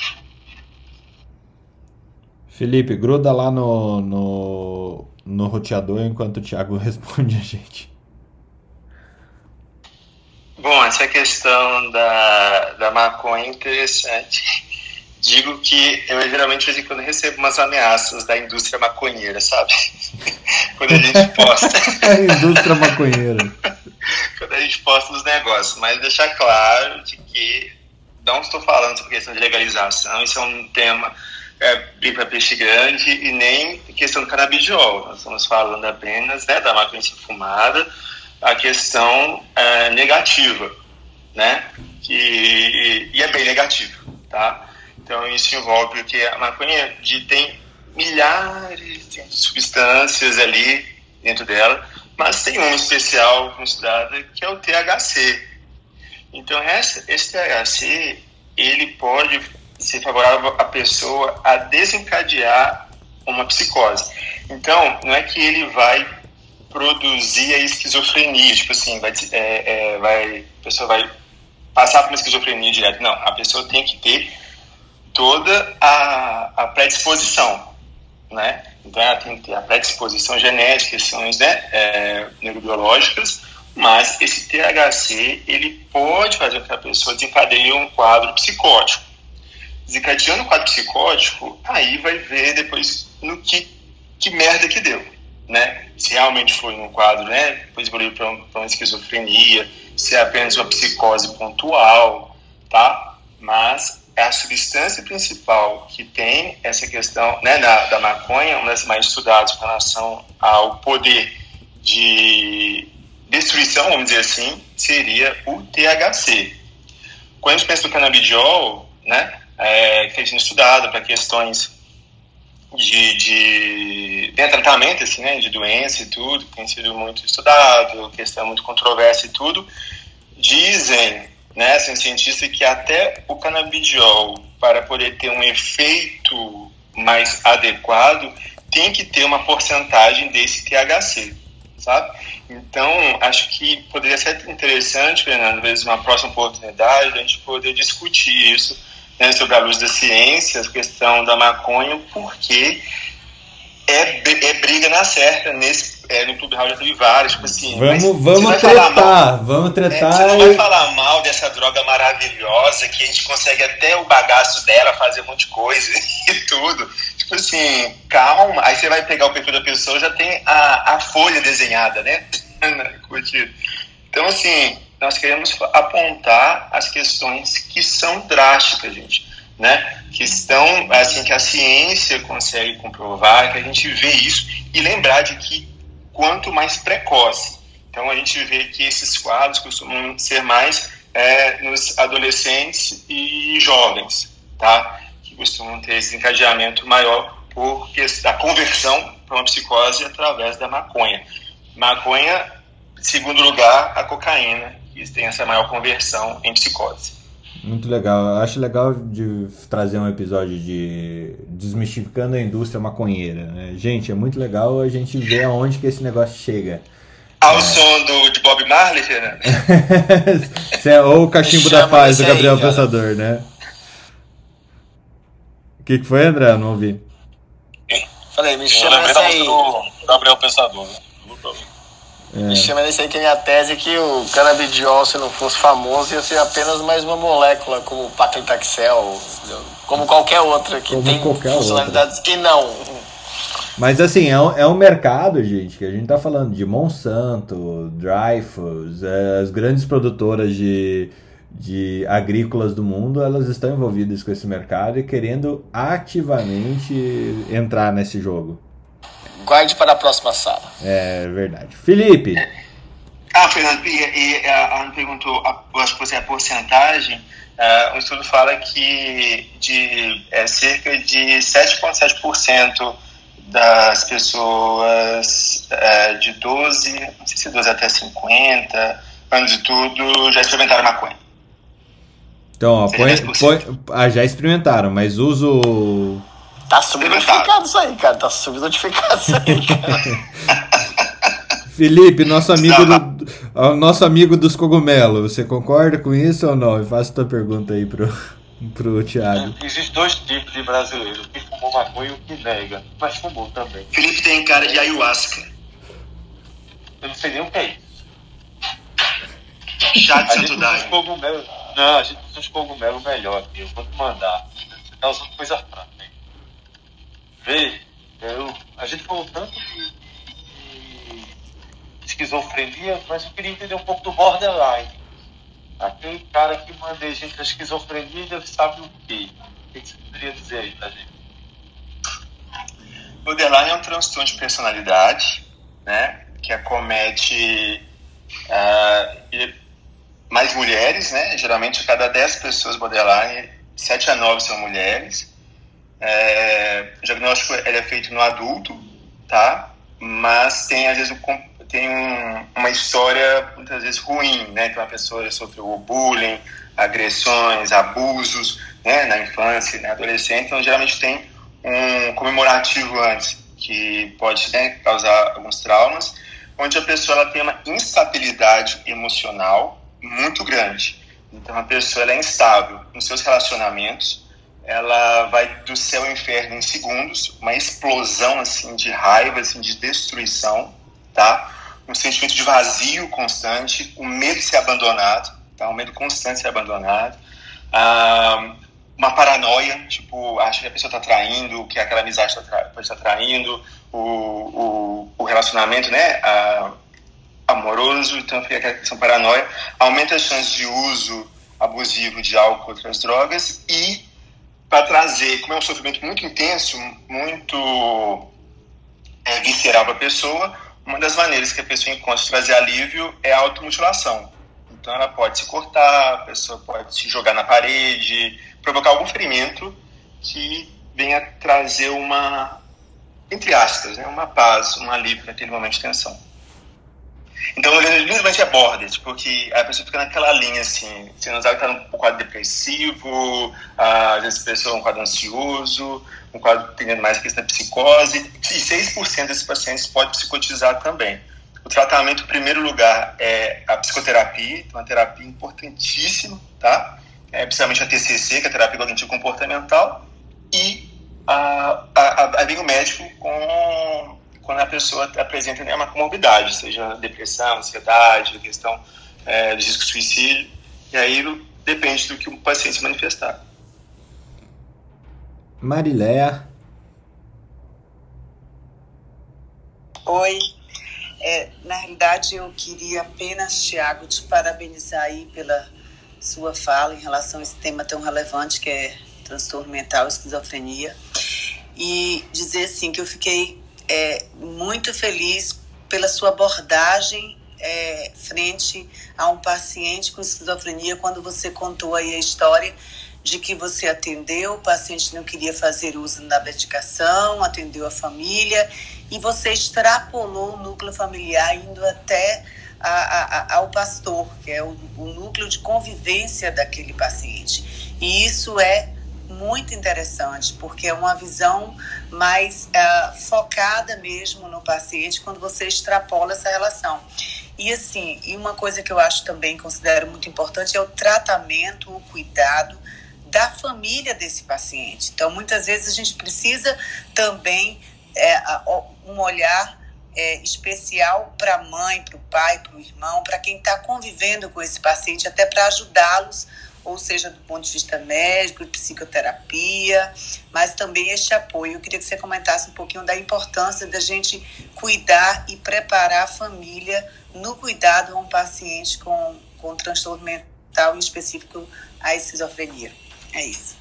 Felipe, gruda lá no, no, no roteador enquanto o Thiago responde a gente. Bom, essa questão da, da maconha é interessante. Digo que eu geralmente, de vez em quando, recebo umas ameaças da indústria maconheira, sabe? quando a gente posta. a indústria maconheira quando a gente posta nos negócios, mas deixar claro de que não estou falando sobre questão de legalização, isso é um tema é, bem para peixe grande e nem questão do canabidiol. Nós estamos falando apenas né, da maconha fumada, a questão é, negativa, né? Que, e é bem negativo, tá? Então isso envolve que a maconha de, tem milhares de substâncias ali dentro dela mas tem uma especial considerada que é o THC. Então, essa, esse THC, ele pode ser favorável à pessoa a desencadear uma psicose. Então, não é que ele vai produzir a esquizofrenia, tipo assim, vai, é, é, vai, a pessoa vai passar por uma esquizofrenia direto. Não, a pessoa tem que ter toda a, a predisposição, né? Então, ela tem que ter a predisposição genética, questões né, é, neurobiológicas, mas esse THC ele pode fazer com que a pessoa desencadeie um quadro psicótico. Desencadeando um quadro psicótico, aí vai ver depois no que, que merda que deu. Né? Se realmente foi um quadro, né? depois evoluiu para uma esquizofrenia, se é apenas uma psicose pontual, tá? Mas é a substância principal que tem essa questão né, da, da maconha, uma das mais estudadas com relação ao poder de destruição, vamos dizer assim, seria o THC. Quando a gente pensa no canabidiol, né, é, que tem sido para questões de, de, de tratamento assim, né, de doença e tudo, tem sido muito estudado, questão muito controversa e tudo, dizem né, sendo cientista, que até o canabidiol, para poder ter um efeito mais adequado, tem que ter uma porcentagem desse THC, sabe? Então, acho que poderia ser interessante, Fernando, vezes uma próxima oportunidade, a gente poder discutir isso né, sobre a luz da ciência, a questão da maconha, porque é, é briga na certa nesse é, no Clube House já teve vários, tipo assim. Vamos, vamos tretar, mal, vamos tretar. É, você não vai falar mal dessa droga maravilhosa que a gente consegue até o bagaço dela fazer um monte de coisa e tudo. Tipo assim, calma. Aí você vai pegar o perfil da pessoa, já tem a, a folha desenhada, né? Curtido. Então, assim, nós queremos apontar as questões que são drásticas, gente. Né? Que estão, assim, que a ciência consegue comprovar, que a gente vê isso e lembrar de que quanto mais precoce. Então, a gente vê que esses quadros costumam ser mais é, nos adolescentes e jovens, tá? Que costumam ter esse encadeamento maior por a conversão para uma psicose através da maconha. Maconha, segundo lugar, a cocaína, que tem essa maior conversão em psicose. Muito legal. Eu acho legal de trazer um episódio de desmistificando a indústria maconheira. Né? Gente, é muito legal a gente ver aonde que esse negócio chega. Ao é. som do, de Bob Marley, Fernando? é, ou o Cachimbo da Paz do Gabriel aí, Pensador, né? O que, que foi, André? Não ouvi. Falei, me chama essa aí. Do Gabriel Pensador. Né? É. Me chama nesse aí que a minha tese é que o canabidiol, se não fosse famoso, ia ser apenas mais uma molécula, como o paclitaxel, como qualquer outra que como tem funcionalidades outra. que não. Mas assim, é um, é um mercado, gente, que a gente tá falando de Monsanto, Dreyfus, é, as grandes produtoras de, de agrícolas do mundo, elas estão envolvidas com esse mercado e querendo ativamente entrar nesse jogo. Guarde para a próxima sala. É verdade. Felipe. Ah, Fernando, e, e a Ana perguntou, eu acho que você é a porcentagem. Uh, o estudo fala que de é, cerca de 7,7% das pessoas é, de 12, não sei se 12 até 50, anos de tudo, já experimentaram maconha. Então, ó, põe, põe, ah, já experimentaram, mas uso Tá subnotificado isso aí, cara. Tá subnotificado isso aí, cara. Felipe, nosso amigo, do, nosso amigo dos cogumelos, você concorda com isso ou não? Faça tua pergunta aí pro, pro Thiago. Existem dois tipos de brasileiro, o que fumou maconha e o que nega, mas fumou também. Felipe tem cara de ayahuasca. Eu não sei nem o que é isso. Chá de Santo Daime. Não, a gente usa os cogumelos melhor aqui, eu vou te mandar. Você tá usando coisa fraca ver, eu, a gente falou tanto de, de, esquizofrenia, mas eu queria entender um pouco do borderline. Aquele cara que manda a gente a esquizofrenia, ele sabe o quê? O que você poderia dizer aí pra gente? Borderline é um transtorno de personalidade, né? Que acomete uh, mais mulheres, né? Geralmente, a cada 10 pessoas borderline, 7 a 9 são mulheres. É, o diagnóstico ele é feito no adulto, tá? Mas tem às vezes tem um, uma história muitas vezes ruim, né? Que uma pessoa sofreu bullying, agressões, abusos, né? Na infância, na adolescência, então geralmente tem um comemorativo antes que pode né, causar alguns traumas, onde a pessoa ela tem uma instabilidade emocional muito grande. Então a pessoa é instável nos seus relacionamentos ela vai do céu ao inferno em segundos, uma explosão assim de raiva, assim de destruição, tá? Um sentimento de vazio constante, o medo de ser abandonado, tá? Um medo constante de ser abandonado. Ah, uma paranoia, tipo, acha que a pessoa está traindo, que aquela amizade está tra tá traindo, o, o, o relacionamento, né? Ah, amoroso, então fica aquela questão paranoia. Aumenta as chances de uso abusivo de álcool outras drogas e para trazer, como é um sofrimento muito intenso, muito é, visceral para a pessoa, uma das maneiras que a pessoa encontra de trazer alívio é a automutilação. Então ela pode se cortar, a pessoa pode se jogar na parede, provocar algum ferimento que venha trazer uma, entre aspas, né, uma paz, um alívio naquele momento de tensão. Então, literalmente é border, porque a pessoa fica naquela linha, assim, você não sabe que está num quadro depressivo, às vezes a pessoa é um quadro ansioso, um quadro tendo mais questão de psicose, e 6% desses pacientes pode psicotizar também. O tratamento, em primeiro lugar, é a psicoterapia, então, uma terapia importantíssima, tá? É, principalmente a TCC, que é a terapia cognitivo comportamental, e a, a, a, a médico com quando a pessoa apresenta uma comorbidade, seja depressão, ansiedade, questão é, de risco de suicídio, e aí depende do que o paciente manifestar. Mariléa. Oi. É, na realidade, eu queria apenas, Tiago, te parabenizar aí pela sua fala em relação a esse tema tão relevante que é transtorno mental, esquizofrenia, e dizer assim que eu fiquei é, muito feliz pela sua abordagem é, frente a um paciente com esquizofrenia quando você contou aí a história de que você atendeu, o paciente não queria fazer uso da medicação, atendeu a família e você extrapolou o núcleo familiar indo até a, a, ao pastor, que é o, o núcleo de convivência daquele paciente. E isso é muito interessante, porque é uma visão mais uh, focada mesmo no paciente quando você extrapola essa relação. E assim, e uma coisa que eu acho também considero muito importante é o tratamento, o cuidado da família desse paciente. Então, muitas vezes a gente precisa também é, um olhar é, especial para a mãe, para o pai, para o irmão, para quem está convivendo com esse paciente, até para ajudá-los ou seja, do ponto de vista médico, psicoterapia, mas também este apoio. Eu queria que você comentasse um pouquinho da importância da gente cuidar e preparar a família no cuidado a um paciente com, com transtorno mental, em específico a esquizofrenia. É isso.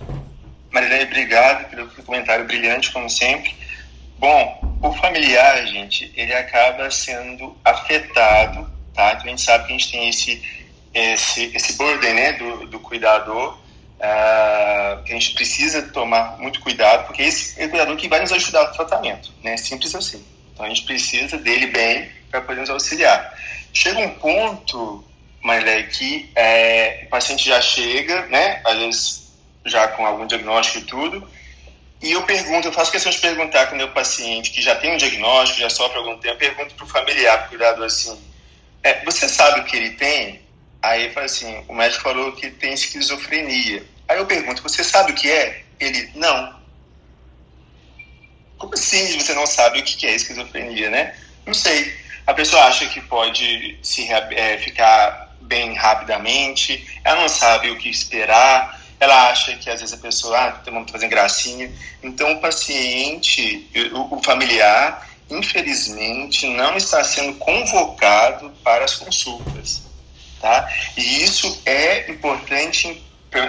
Marilene, obrigado pelo comentário brilhante, como sempre. Bom, o familiar, gente, ele acaba sendo afetado, tá? Então a gente sabe que a gente tem esse esse, esse burden né, do, do cuidador, uh, que a gente precisa tomar muito cuidado, porque esse é o cuidador que vai nos ajudar no tratamento, né? Simples assim. Então a gente precisa dele bem para poder nos auxiliar. Chega um ponto, Marilé, que é, o paciente já chega, né? Às vezes já com algum diagnóstico e tudo, e eu pergunto, eu faço questão de perguntar é o paciente que já tem um diagnóstico, já sofre algum tempo, eu pergunto para o familiar, para o cuidador assim, é, você sabe o que ele tem? Aí fala assim, o médico falou que tem esquizofrenia. Aí eu pergunto, você sabe o que é? Ele, não. Como assim você não sabe o que é esquizofrenia, né? Não sei. A pessoa acha que pode se é, ficar bem rapidamente, ela não sabe o que esperar, ela acha que às vezes a pessoa, ah, tem tá fazendo gracinha. Então o paciente, o, o familiar, infelizmente, não está sendo convocado para as consultas. Tá? E isso é importante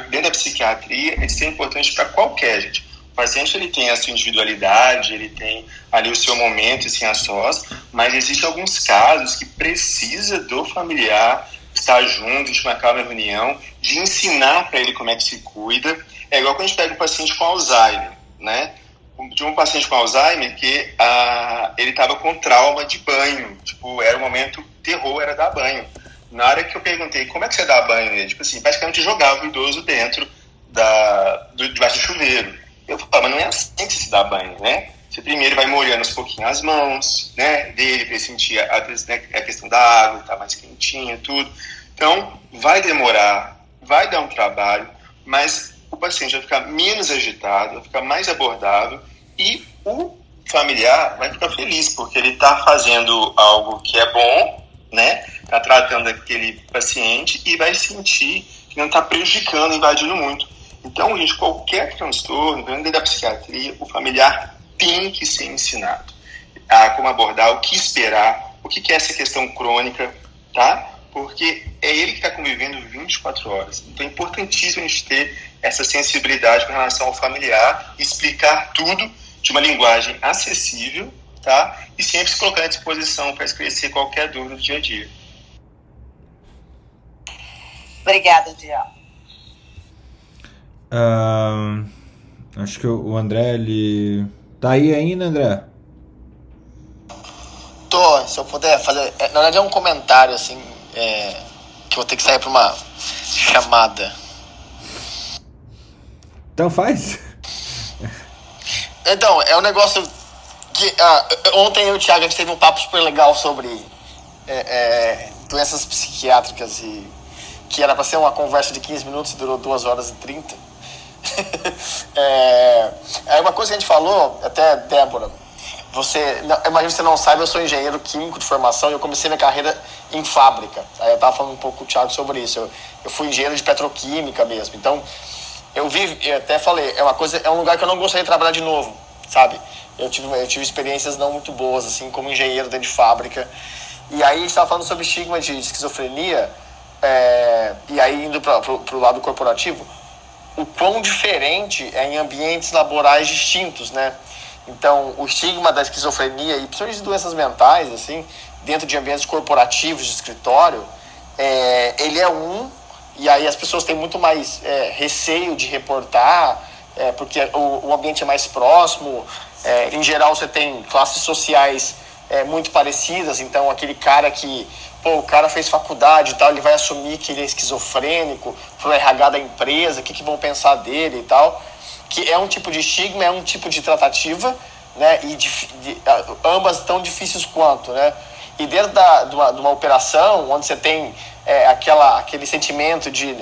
dentro da psiquiatria, isso é importante para qualquer gente. O paciente ele tem a sua individualidade, ele tem ali o seu momento assim, a sós, mas existem alguns casos que precisa do familiar estar junto, de marcar uma reunião, de ensinar para ele como é que se cuida. É igual quando a gente pega um paciente com Alzheimer, né? De um paciente com Alzheimer que ah, ele estava com trauma de banho, tipo, era o momento terror, era dar banho na hora que eu perguntei como é que você dá banho nele, tipo assim, jogava o idoso dentro da, do, debaixo do chuveiro. Eu falava, mas não é assim que se dá banho, né? Você primeiro vai molhando uns pouquinho as mãos, né, dele, para ele sentir a, né, a questão da água, tá mais quentinha, tudo. Então, vai demorar, vai dar um trabalho, mas o paciente vai ficar menos agitado, vai ficar mais abordável e o familiar vai ficar feliz, porque ele está fazendo algo que é bom, né? está tratando aquele paciente e vai sentir que não está prejudicando, invadindo muito. Então, gente, qualquer transtorno, dentro da psiquiatria, o familiar tem que ser ensinado a como abordar, o que esperar, o que é essa questão crônica, tá? Porque é ele que está convivendo 24 horas. Então, é importantíssimo a gente ter essa sensibilidade com relação ao familiar, explicar tudo de uma linguagem acessível, tá? E sempre se colocar à disposição para esclarecer qualquer dúvida do dia a dia. Obrigada, Diel. Uh, acho que o André, ele. Tá aí ainda, André? Tô, se eu puder fazer. É, na verdade é um comentário, assim, é, que eu vou ter que sair para uma chamada. Então faz. Então, é um negócio Ah, ontem eu e o Thiago a gente teve um papo super legal sobre é, é, doenças psiquiátricas e que era para ser uma conversa de 15 minutos e durou 2 horas e 30. é, aí uma coisa que a gente falou, até Débora, você, não, que você não sabe, eu sou engenheiro químico de formação e eu comecei minha carreira em fábrica. Aí eu tava falando um pouco com o Thiago sobre isso. Eu, eu fui engenheiro de petroquímica mesmo. Então, eu vi, eu até falei, é uma coisa, é um lugar que eu não gostaria de trabalhar de novo, sabe? Eu tive, eu tive experiências não muito boas, assim, como engenheiro dentro de fábrica. E aí a gente estava falando sobre estigma de esquizofrenia, é, e aí indo para o lado corporativo, o quão diferente é em ambientes laborais distintos, né? Então, o estigma da esquizofrenia e principalmente doenças mentais, assim, dentro de ambientes corporativos, de escritório, é, ele é um, e aí as pessoas têm muito mais é, receio de reportar, é, porque o, o, ambiente é mais próximo. É, em geral, você tem classes sociais é, muito parecidas, então aquele cara que pô, o cara fez faculdade e tal, ele vai assumir que ele é esquizofrênico pro RH da empresa, o que, que vão pensar dele e tal. Que é um tipo de estigma, é um tipo de tratativa, né? E de, de, ambas tão difíceis quanto, né? E dentro da, de, uma, de uma operação, onde você tem é, aquela, aquele sentimento de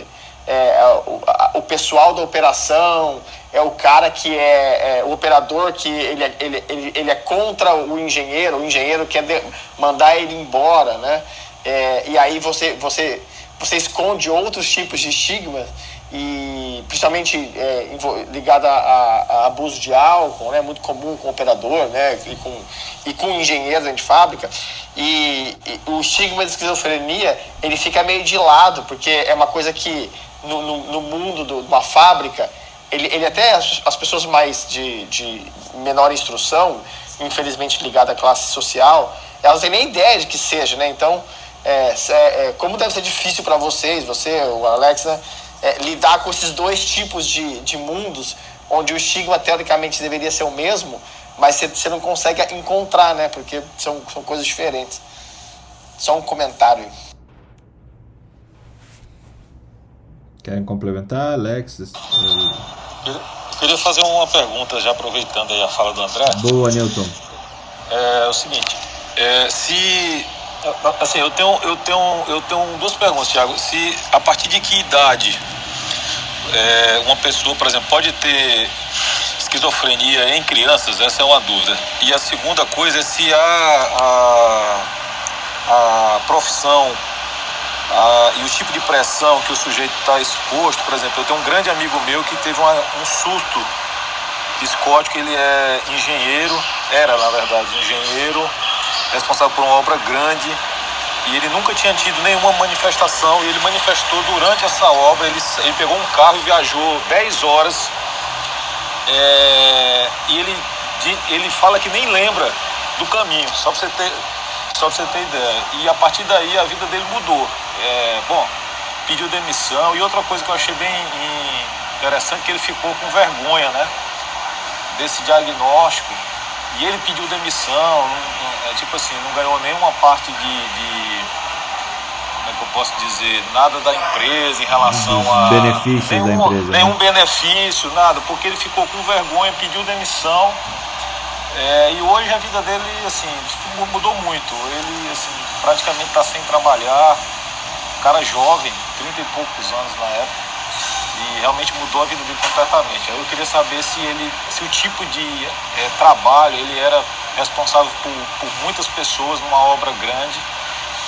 é, o, a, o, pessoal da operação, é o cara que é, é, o operador que ele, é, ele, ele, ele é contra o engenheiro, o engenheiro quer de, mandar ele embora, né? É, e aí você, você, você esconde outros tipos de estigmas e principalmente é, ligado a, a, abuso de álcool, né, muito comum com operador, né, e com, e com engenheiro dentro de fábrica. E, e, o estigma de esquizofrenia ele fica meio de lado, porque é uma coisa que no, no, no mundo de uma fábrica, ele, ele até as, as pessoas mais de, de menor instrução, infelizmente ligada à classe social, elas têm nem ideia de que seja, né? Então, é, é, como deve ser difícil para vocês, você, o Alex, né, é, lidar com esses dois tipos de, de mundos, onde o estigma teoricamente deveria ser o mesmo, mas você não consegue encontrar, né? Porque são, são coisas diferentes. Só um comentário. Querem complementar, Alex? Eu queria fazer uma pergunta, já aproveitando aí a fala do André. Boa, Newton. É, é o seguinte, é, se Assim, eu tenho, eu tenho, eu tenho duas perguntas, Thiago. Se a partir de que idade é, uma pessoa, por exemplo, pode ter esquizofrenia em crianças? Essa é uma dúvida. E a segunda coisa é se a, a, a profissão a, e o tipo de pressão que o sujeito está exposto, por exemplo, eu tenho um grande amigo meu que teve uma, um surto psicótico, ele é engenheiro, era na verdade engenheiro responsável por uma obra grande e ele nunca tinha tido nenhuma manifestação e ele manifestou durante essa obra. Ele, ele pegou um carro e viajou 10 horas é, e ele, ele fala que nem lembra do caminho, só para você ter, só você ter ideia. E a partir daí a vida dele mudou. É, bom, pediu demissão e outra coisa que eu achei bem interessante que ele ficou com vergonha, né? Desse diagnóstico e ele pediu demissão, não, é, tipo assim, não ganhou nenhuma parte de, de, Como é que eu posso dizer? Nada da empresa em relação a. Benefícios nenhum, da empresa. Nenhum né? benefício, nada, porque ele ficou com vergonha, pediu demissão. É, e hoje a vida dele, assim, mudou muito. Ele, assim, praticamente está sem trabalhar. Cara jovem, 30 e poucos anos na época e realmente mudou a vida dele completamente. Eu queria saber se ele, se o tipo de é, trabalho ele era responsável por, por muitas pessoas numa obra grande,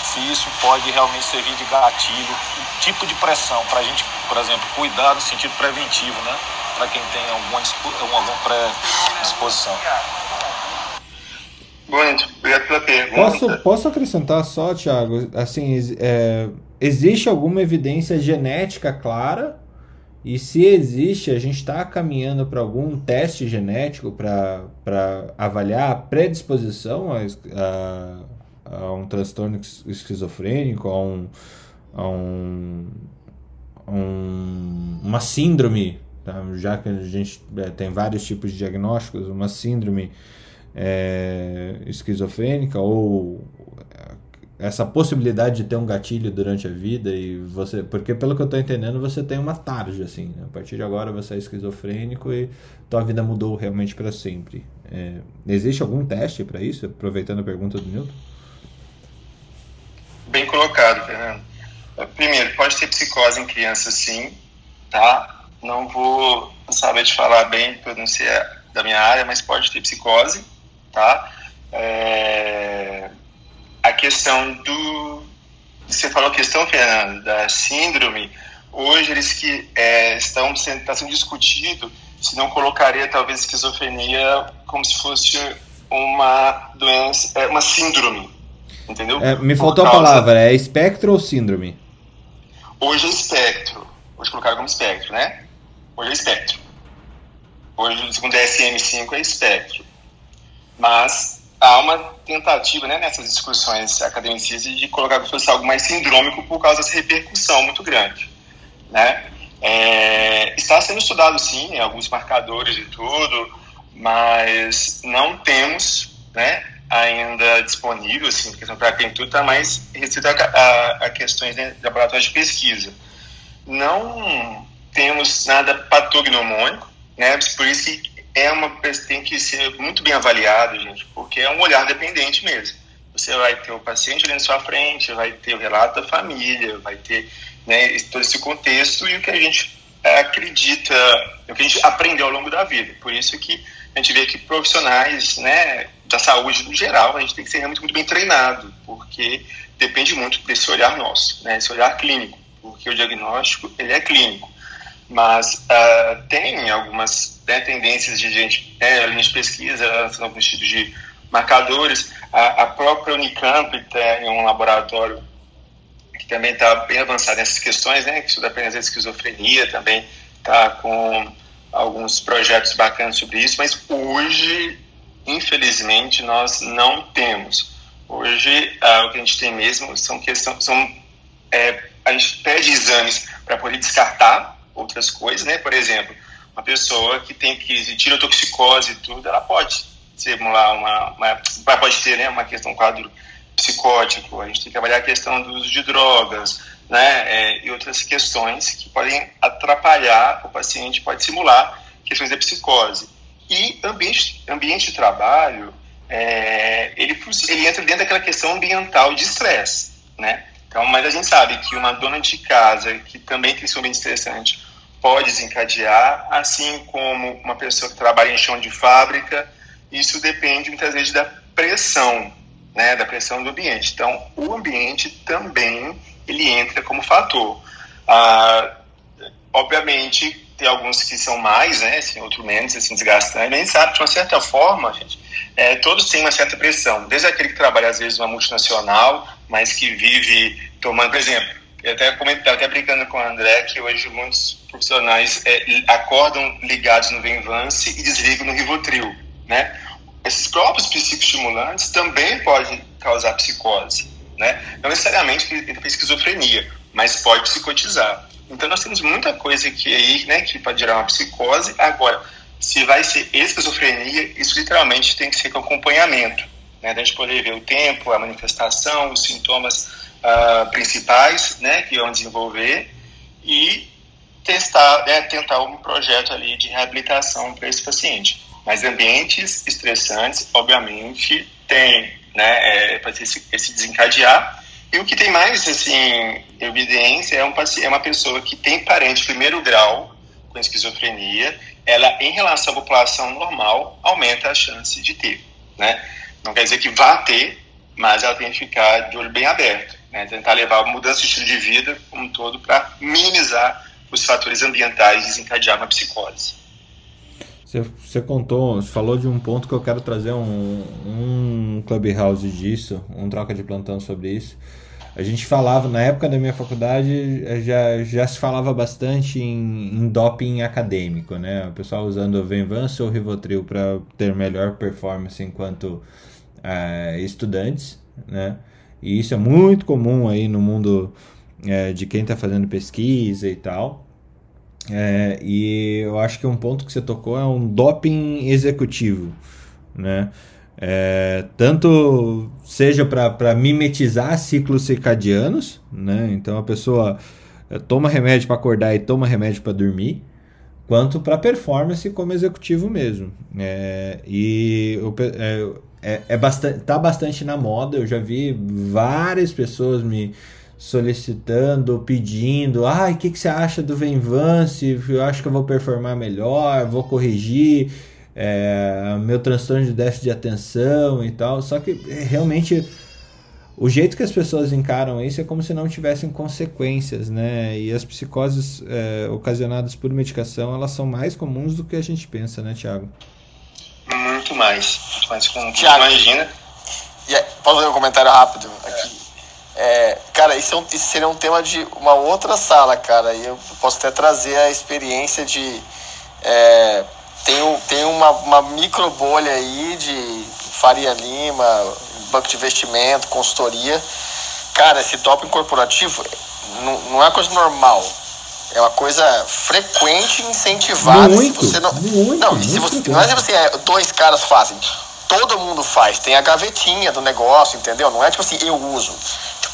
se isso pode realmente servir de gatilho, o tipo de pressão para a gente, por exemplo, cuidar no sentido preventivo, né? Para quem tem alguma, alguma predisposição. Bonito, obrigado pela pergunta. Posso, posso acrescentar só, Thiago? Assim, é, existe alguma evidência genética clara e se existe, a gente está caminhando para algum teste genético para avaliar a predisposição a, a, a, um transtorno esquizofrênico, a, um, a um, um, uma síndrome, tá? já que a gente é, tem vários tipos de diagnósticos, uma síndrome é, esquizofrênica ou essa possibilidade de ter um gatilho durante a vida e você porque pelo que eu estou entendendo você tem uma tarja assim né? a partir de agora você é esquizofrênico e tua vida mudou realmente para sempre. É, existe algum teste para isso? Aproveitando a pergunta do Milton bem colocado Fernando. Primeiro pode ter psicose em criança sim tá? Não vou saber te falar bem sei da minha área mas pode ter psicose tá é a questão do. Você falou a questão, Fernando, da síndrome. Hoje eles que é, estão sendo, está sendo discutido se não colocaria talvez esquizofrenia como se fosse uma doença, é, uma síndrome, entendeu? É, me faltou causa... a palavra, é espectro ou síndrome? Hoje é espectro, hoje colocaram como espectro, né? Hoje é espectro. Hoje, segundo a DSM-5, é espectro. Mas há uma tentativa né, nessas discussões acadêmicas de colocar que fosse algo mais sindrômico por causa dessa repercussão muito grande. Né? É, está sendo estudado sim, alguns marcadores e tudo, mas não temos né, ainda disponível, assim, questão para quem tudo está mais restrito a, a, a questões de laboratório de pesquisa. Não temos nada patognomônico, né, por isso que é uma tem que ser muito bem avaliado, gente, porque é um olhar dependente mesmo. Você vai ter o paciente ali na sua frente, vai ter o relato da família, vai ter né, todo esse contexto e o que a gente acredita, o que a gente aprendeu ao longo da vida. Por isso que a gente vê que profissionais né, da saúde no geral, a gente tem que ser realmente muito bem treinado, porque depende muito desse olhar nosso, né, esse olhar clínico, porque o diagnóstico ele é clínico. Mas uh, tem algumas né, tendências de gente, né, linha de pesquisa, alguns tipos de marcadores. A, a própria Unicamp tem um laboratório que também está bem avançado nessas questões, né, que estuda apenas a esquizofrenia, também está com alguns projetos bacanas sobre isso, mas hoje, infelizmente, nós não temos. Hoje, uh, o que a gente tem mesmo são questões, são, é, a gente pede exames para poder descartar outras coisas, né? Por exemplo, uma pessoa que tem que tirotoxicose e tudo, ela pode simular uma, uma pode ter, né, uma questão, um quadro psicótico. A gente tem que avaliar a questão do uso de drogas, né, é, e outras questões que podem atrapalhar o paciente, pode simular questões da psicose. E ambiente, ambiente de trabalho, é, ele, ele entra dentro daquela questão ambiental de estresse, né? Então, mas a gente sabe que uma dona de casa que também tem um ambiente estressante pode desencadear, assim como uma pessoa que trabalha em chão de fábrica, isso depende muitas vezes da pressão, né, da pressão do ambiente. Então, o ambiente também ele entra como fator. Ah, obviamente, tem alguns que são mais, né, assim, outros menos, assim, a gente sabe de uma certa forma, gente, é, todos têm uma certa pressão. Desde aquele que trabalha, às vezes, numa multinacional, mas que vive tomando, por exemplo, eu até comentei, até brincando com o André que hoje muitos profissionais é, acordam ligados no Venvance e desligam no Rivotril, né? Esses próprios psicoestimulantes também podem causar psicose, né? Não necessariamente ele tem esquizofrenia, mas pode psicotizar. Então nós temos muita coisa aqui aí, né, que pode gerar uma psicose. Agora, se vai ser esquizofrenia, isso literalmente tem que ser com acompanhamento, né? Da gente poder ver o tempo, a manifestação, os sintomas uh, principais, né, que vão desenvolver e testar, né, tentar um projeto ali de reabilitação para esse paciente. Mas ambientes estressantes, obviamente, tem, né, é, para esse, esse desencadear. E o que tem mais, assim, evidência é, um, é uma pessoa que tem parente primeiro grau com esquizofrenia, ela, em relação à população normal, aumenta a chance de ter, né? Não quer dizer que vá ter, mas ela tem que ficar de olho bem aberto, né? tentar levar mudança de estilo de vida como um todo para minimizar os fatores ambientais desencadear uma psicose. Você, você contou, você falou de um ponto que eu quero trazer um, um clubhouse disso, um troca de plantão sobre isso. A gente falava, na época da minha faculdade, já, já se falava bastante em, em doping acadêmico, né? O pessoal usando o Venvance ou Rivotril para ter melhor performance enquanto é, estudantes, né? E isso é muito comum aí no mundo é, de quem está fazendo pesquisa e tal. É, e eu acho que um ponto que você tocou é um doping executivo, né? É, tanto seja para mimetizar ciclos circadianos, né? Então a pessoa é, toma remédio para acordar e toma remédio para dormir, quanto para performance como executivo mesmo. É, e é, é, é bastante, tá bastante na moda. Eu já vi várias pessoas me solicitando, pedindo, ai, ah, o que, que você acha do Venvance? Eu acho que eu vou performar melhor, vou corrigir é, meu transtorno de déficit de atenção e tal. Só que é, realmente o jeito que as pessoas encaram isso é como se não tivessem consequências, né? E as psicoses é, ocasionadas por medicação, elas são mais comuns do que a gente pensa, né, Tiago? Muito mais. Muito mais como Thiago, imagina. Yeah, posso fazer um comentário rápido aqui? É, cara, isso, é um, isso seria um tema de uma outra sala, cara. E eu posso até trazer a experiência de. É, tem tem uma, uma micro bolha aí de Faria Lima, banco de investimento, consultoria. Cara, esse doping corporativo não, não é uma coisa normal. É uma coisa frequente e incentivada. Muito, se você não, muito, não, se você, não é tipo assim, é, dois caras fazem. Todo mundo faz. Tem a gavetinha do negócio, entendeu? Não é tipo assim, eu uso.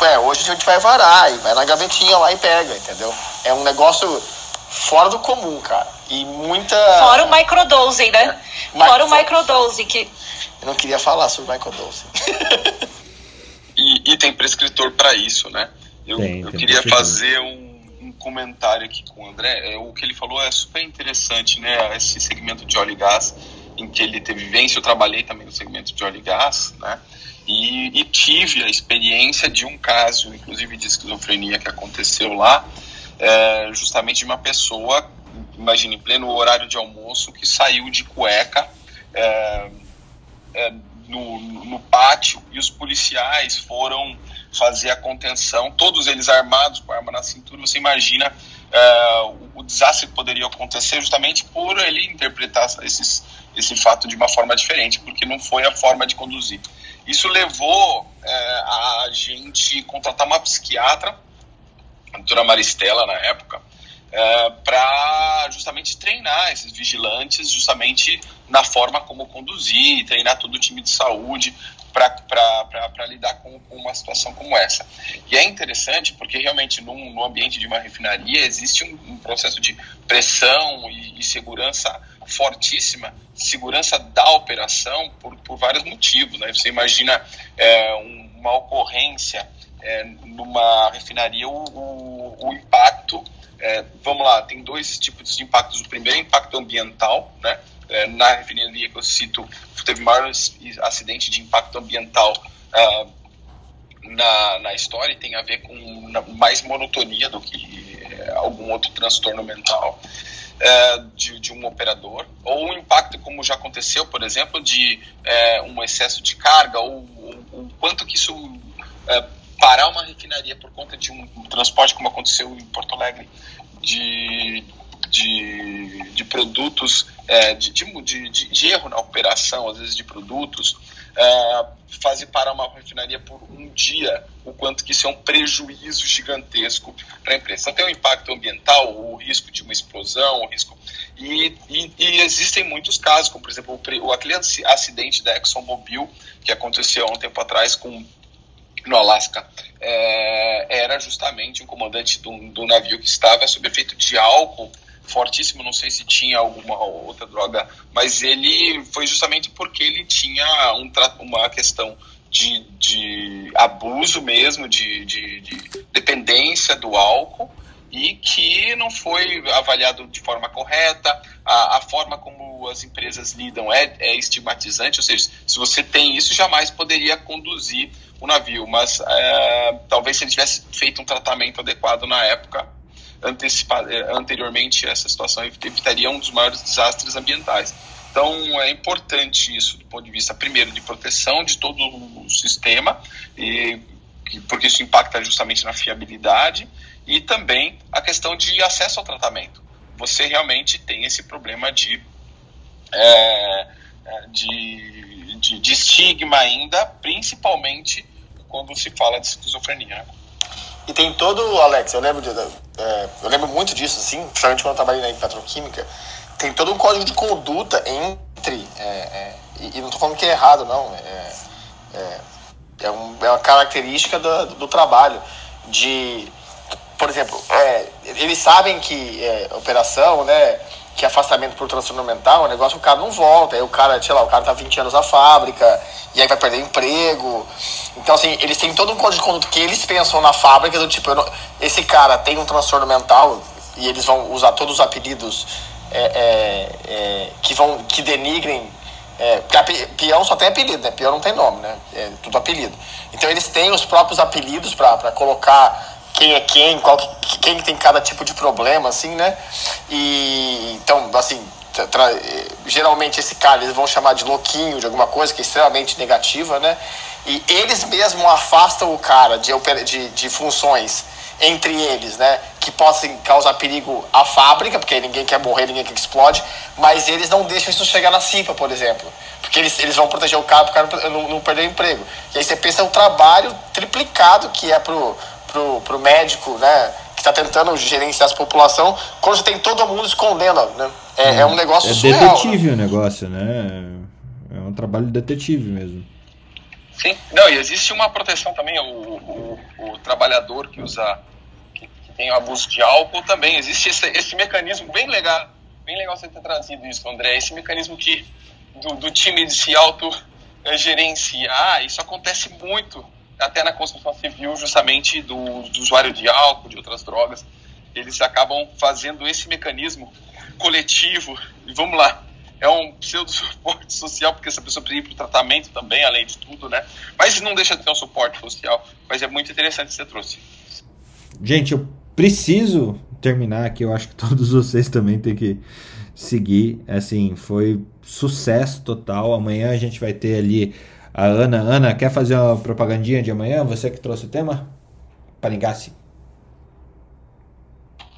Tipo, é, hoje a gente vai varar e vai na gavetinha lá e pega, entendeu? É um negócio fora do comum, cara. E muita. Fora o microdosing, né? É. Fora o microdosing que. Eu não queria falar sobre microdosing. e, e tem prescritor para isso, né? Eu, tem, eu tem queria fazer um, um, comentário aqui com o André. É, o que ele falou é super interessante, né? Esse segmento de óleo e gás, em que ele teve vivência. Eu trabalhei também no segmento de óleo e gás, né? E, e, tive a experiência de um caso, inclusive de esquizofrenia, que aconteceu lá, é, justamente de uma pessoa, imagine, em pleno horário de almoço, que saiu de cueca é, é, no, no pátio e os policiais foram fazer a contenção, todos eles armados com arma na cintura. Você imagina é, o, o, desastre que poderia acontecer justamente por ele interpretar esses, esse fato de uma forma diferente, porque não foi a forma de conduzir. Isso levou é, a gente contratar uma psiquiatra, a doutora Maristela na época, é, para justamente treinar esses vigilantes, justamente na forma como conduzir, treinar todo o time de saúde para lidar com, com, uma situação como essa. E é interessante porque realmente no ambiente de uma refinaria existe um, um processo de pressão e, e, segurança fortíssima, segurança da operação por, por vários motivos. Né? Você imagina é, uma ocorrência é, numa refinaria, o, o, o impacto é, vamos lá, tem dois tipos de impactos. O primeiro é impacto ambiental, né? É, na refinaria que eu cito, teve maior acidente de impacto ambiental uh, na, na história e tem a ver com mais monotonia do que é, algum outro transtorno mental é, de, de, um operador, ou um impacto, como já aconteceu, por exemplo, de é, um excesso de carga, ou o quanto que isso é, parar uma refinaria por conta de um transporte, como aconteceu em Porto Alegre, de, de, de produtos, é, de, de, de, erro na operação, às vezes de produtos, é, fazer parar uma refinaria por um dia, o quanto que isso é um prejuízo gigantesco para a empresa. Então tem o um impacto ambiental, o risco de uma explosão, o risco. E, e, e, existem muitos casos, como por exemplo o, o acidente da ExxonMobil, que aconteceu há um tempo atrás com no Alasca é, era justamente um comandante do, do navio que estava sob efeito de álcool fortíssimo, não sei se tinha alguma outra droga, mas ele foi justamente porque ele tinha um, uma questão de, de abuso mesmo, de, de, de dependência do álcool e que não foi avaliado de forma correta, a, a forma como as empresas lidam é, é estigmatizante, ou seja, se você tem isso, jamais poderia conduzir o navio, mas é, talvez se ele tivesse feito um tratamento adequado na época, é, anteriormente essa situação evitaria um dos maiores desastres ambientais. Então é importante isso do ponto de vista, primeiro, de proteção de todo o sistema, e, porque isso impacta justamente na fiabilidade, e também a questão de acesso ao tratamento. Você realmente tem esse problema de, é, de, de, de estigma ainda, principalmente quando se fala de esquizofrenia. E tem todo, Alex, eu lembro, de, é, eu lembro muito disso, assim, principalmente quando eu trabalhei na petroquímica, tem todo um código de conduta entre é, é, e, e não estou falando que é errado, não. É, é, é, um, é uma característica do, do trabalho. De, por exemplo, eles sabem que operação, né? Que afastamento por transtorno mental é um negócio o cara não volta. Aí o cara, sei lá, o cara tá 20 anos na fábrica, e aí vai perder emprego. Então, assim, eles têm todo um código de conduta que eles pensam na fábrica, do tipo, não, esse cara tem um transtorno mental, e eles vão usar todos os apelidos é, é, é, que vão que denigrem é, porque peão só tem apelido, né? Peão não tem nome, né? É tudo apelido. Então eles têm os próprios apelidos para colocar quem é quem, qual que, quem tem cada tipo de problema, assim, né? E então, assim, tra, geralmente esse cara eles vão chamar de louquinho, de alguma coisa que é extremamente negativa, né? E eles mesmos afastam o cara de, de, de funções entre eles, né? Que possam causar perigo à fábrica, porque ninguém quer morrer, ninguém quer que explode, mas eles não deixam isso chegar na CIPA, por exemplo. Porque eles, eles vão proteger o cara para o cara não, não perder o emprego. E aí você pensa o trabalho triplicado que é pro, pro, pro médico, né? Que está tentando gerenciar essa população, quando você tem todo mundo escondendo, né? É, é, é um negócio é surreal. É detetive né? o negócio, né? É um trabalho detetive mesmo. Sim, não, e existe uma proteção também, o, o, o trabalhador que usa, que, que, tem abuso de álcool também, existe esse, esse mecanismo bem legal, bem legal você ter trazido isso, André, esse mecanismo que do, do time de se auto-gerenciar, isso acontece muito, até na construção civil, justamente do, do usuário de álcool, de outras drogas, eles acabam fazendo esse mecanismo coletivo, e vamos lá, é um pseudo suporte social, porque essa pessoa precisa ir para o tratamento também, além de tudo, né? Mas não deixa de ter um suporte social. Mas é muito interessante que você trouxe. Gente, eu preciso terminar aqui. Eu acho que todos vocês também têm que seguir. Assim, foi sucesso total. Amanhã a gente vai ter ali a Ana. Ana, quer fazer uma propagandinha de amanhã? Você que trouxe o tema? Paringassi.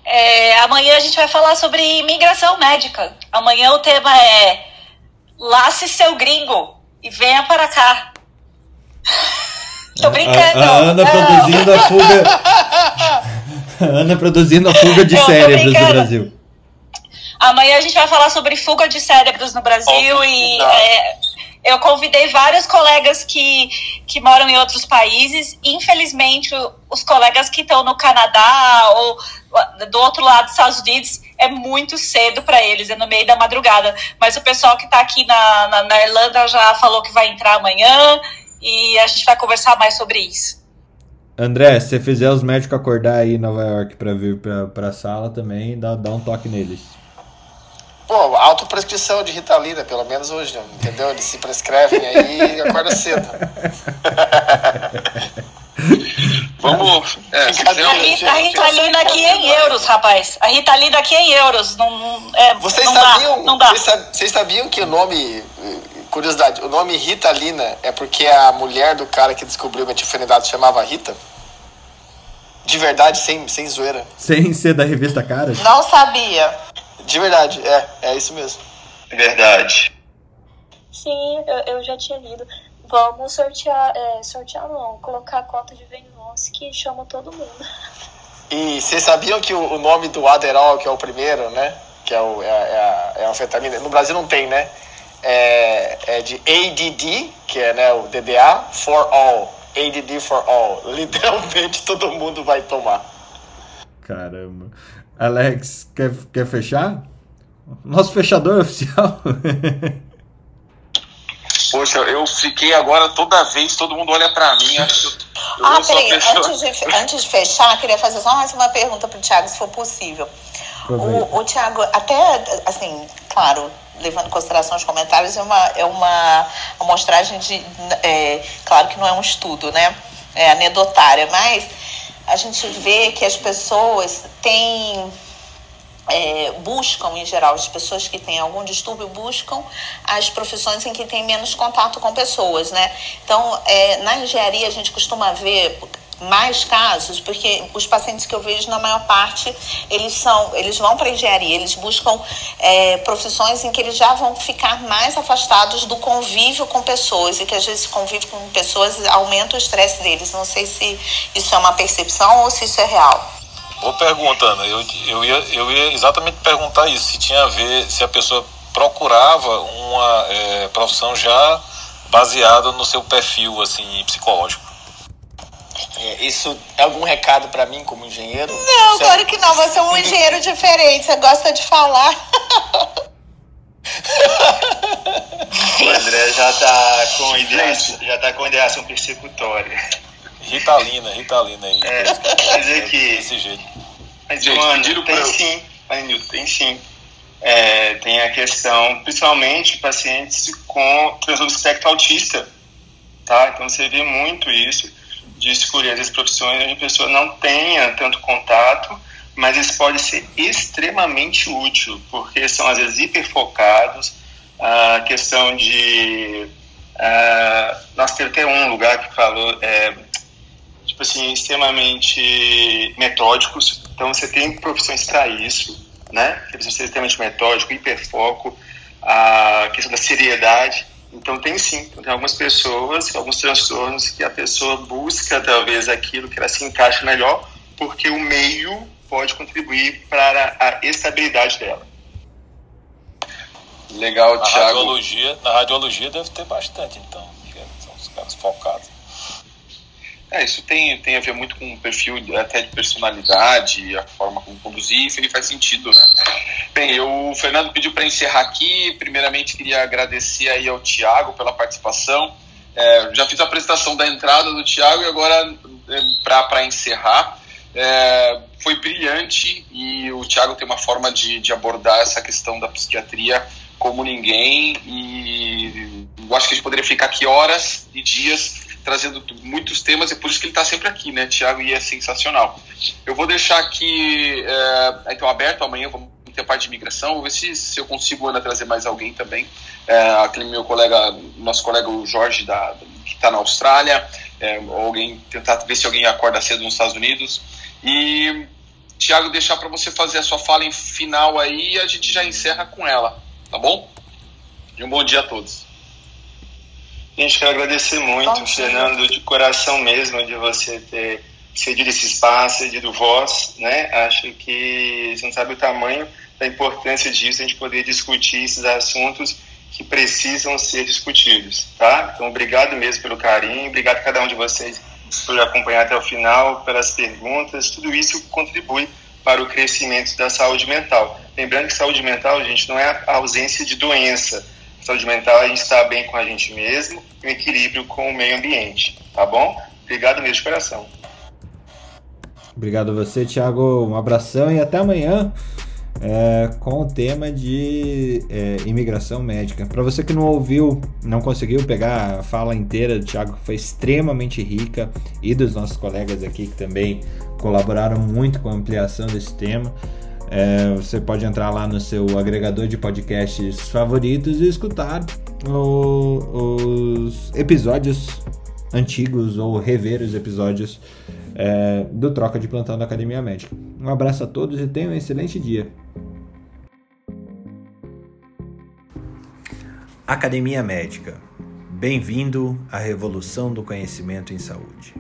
É, amanhã a gente vai falar sobre imigração médica. Amanhã o tema é Lace seu gringo e venha para cá. Tô brincando. A, a Ana produzindo a fuga. a Ana produzindo a fuga de cérebros no Brasil. Amanhã a gente vai falar sobre fuga de cérebros no Brasil oh, e é, eu convidei vários colegas que, que moram em outros países. Infelizmente, os colegas que estão no Canadá ou do outro lado dos Estados Unidos é muito cedo para eles, é no meio da madrugada. Mas o pessoal que está aqui na, na, na, Irlanda já falou que vai entrar amanhã e a gente vai conversar mais sobre isso. André, se você fizer os médicos acordar aí em Nova York para vir para a sala também, dá, dá um toque neles. Pô, autoprescrição de Ritalina, pelo menos hoje, entendeu? Eles se prescrevem aí e acorda cedo. Vamos. É, a, Rita, a Ritalina aqui é em euros, rapaz. A Ritalina aqui é em euros. Não, é, vocês, não sabiam, dá, não dá. Vocês, vocês sabiam que o nome. Curiosidade, o nome Ritalina é porque a mulher do cara que descobriu o metilfenidato chamava Rita? De verdade, sem, sem zoeira. Sem ser da revista Caras? Não sabia. De verdade, é, é isso mesmo. Verdade. Sim, eu, eu já tinha lido. Vamos sortear, é, sortear não, colocar a cota de venenoso que chama todo mundo. E vocês sabiam que o, o, nome do Aderol, que é o primeiro, né? Que é, o, é, é, a, é a anfetamina, no Brasil não tem, né? É, é de ADD, que é né, o DDA, for all. ADD for all. Literalmente todo mundo vai tomar. Caramba. Alex, quer, quer fechar? Nosso fechador oficial. Poxa, eu fiquei agora toda vez, todo mundo olha pra mim. Acho que eu, ah, peraí, antes de, antes de fechar, queria fazer só mais uma pergunta pro Thiago, se for possível. O, o Thiago, até, assim, claro, levando em consideração os comentários, é uma, é uma amostragem de. É, claro que não é um estudo, né? É anedotária, mas a gente vê que as pessoas têm é, buscam, em geral, as pessoas que têm algum distúrbio buscam as profissões em que tem menos contato com pessoas, né? Então, é, na engenharia a gente costuma ver mais casos, porque os pacientes que eu vejo, na maior parte, eles são, eles vão para engenharia, eles buscam é, profissões em que eles já vão ficar mais afastados do convívio com pessoas e que às vezes convívio com pessoas aumenta o estresse deles. Não sei se isso é uma percepção ou se isso é real. Boa pergunta, Ana. Eu, eu, ia, eu ia exatamente perguntar isso, se tinha a ver, se a pessoa procurava uma é, profissão já baseada no seu perfil assim psicológico. É, isso é algum recado para mim como engenheiro? Não, você claro que não. Você é um engenheiro diferente. Você gosta de falar. o André já tá com ideação, já tá com ideação persecutória. Ritalina, Ritalina aí. É, mas é que. Desse jeito. Mas, Gente, mano, tem sim. Nilton, tem sim. É, tem a questão, principalmente pacientes com transtorno espectro autista, tá? Então você vê muito isso de escolher as profissões onde a pessoa não tenha tanto contato, mas isso pode ser extremamente útil, porque são às vezes hiperfocados, a questão de... Uh, nós temos até um lugar que falou, é, tipo assim, extremamente metódicos, então você tem profissões para isso, né? Que precisa ser extremamente metódico, hiperfoco, a questão da seriedade, então tem sim, tem algumas pessoas, alguns transtornos que a pessoa busca talvez aquilo que ela se encaixa melhor, porque o meio pode contribuir para a estabilidade dela. Legal, na Thiago. Radiologia, na radiologia deve ter bastante, então, são os caras focados. É, isso tem, tem a ver muito com o perfil até de personalidade, a forma como conduzir, isso aí faz sentido, né? Bem, eu, o Fernando pediu para encerrar aqui. Primeiramente, queria agradecer aí ao Tiago pela participação. É, já fiz a apresentação da entrada do Tiago e agora, é, para encerrar, é, foi brilhante e o Tiago tem uma forma de, de abordar essa questão da psiquiatria como ninguém e eu acho que a gente poderia ficar aqui horas e dias trazendo muitos temas e por isso que ele está sempre aqui, né, Tiago? E é sensacional. Eu vou deixar aqui, é, então, aberto amanhã, vamos ter a parte de imigração, vou ver se, se eu consigo ainda trazer mais alguém também. É, aquele meu colega, nosso colega o Jorge, da, que está na Austrália, é, alguém tentar ver se alguém acorda cedo nos Estados Unidos. E, Tiago, deixar para você fazer a sua fala em final aí e a gente já encerra com ela, tá bom? E um bom dia a todos. Gente, quero agradecer muito, Fernando, de coração mesmo, de você ter cedido esse espaço, cedido voz, né? Acho que você não sabe o tamanho da importância disso, a gente poder discutir esses assuntos que precisam ser discutidos, tá? Então, obrigado mesmo pelo carinho, obrigado a cada um de vocês por acompanhar até o final, pelas perguntas, tudo isso contribui para o crescimento da saúde mental. Lembrando que saúde mental, gente, não é a ausência de doença, saúde mental é a gente estar bem com a gente mesmo e um equilíbrio com o meio ambiente, tá bom? Obrigado mesmo de coração. Obrigado a você, Thiago. Um abração e até amanhã é, com o tema de é, imigração médica. Para você que não ouviu, não conseguiu pegar a fala inteira do Thiago, que foi extremamente rica, e dos nossos colegas aqui que também colaboraram muito com a ampliação desse tema. É, você pode entrar lá no seu agregador de podcasts favoritos e escutar o, os episódios antigos ou rever os episódios é, do Troca de Plantão da Academia Médica. Um abraço a todos e tenham um excelente dia. Academia Médica. Bem-vindo à revolução do conhecimento em saúde.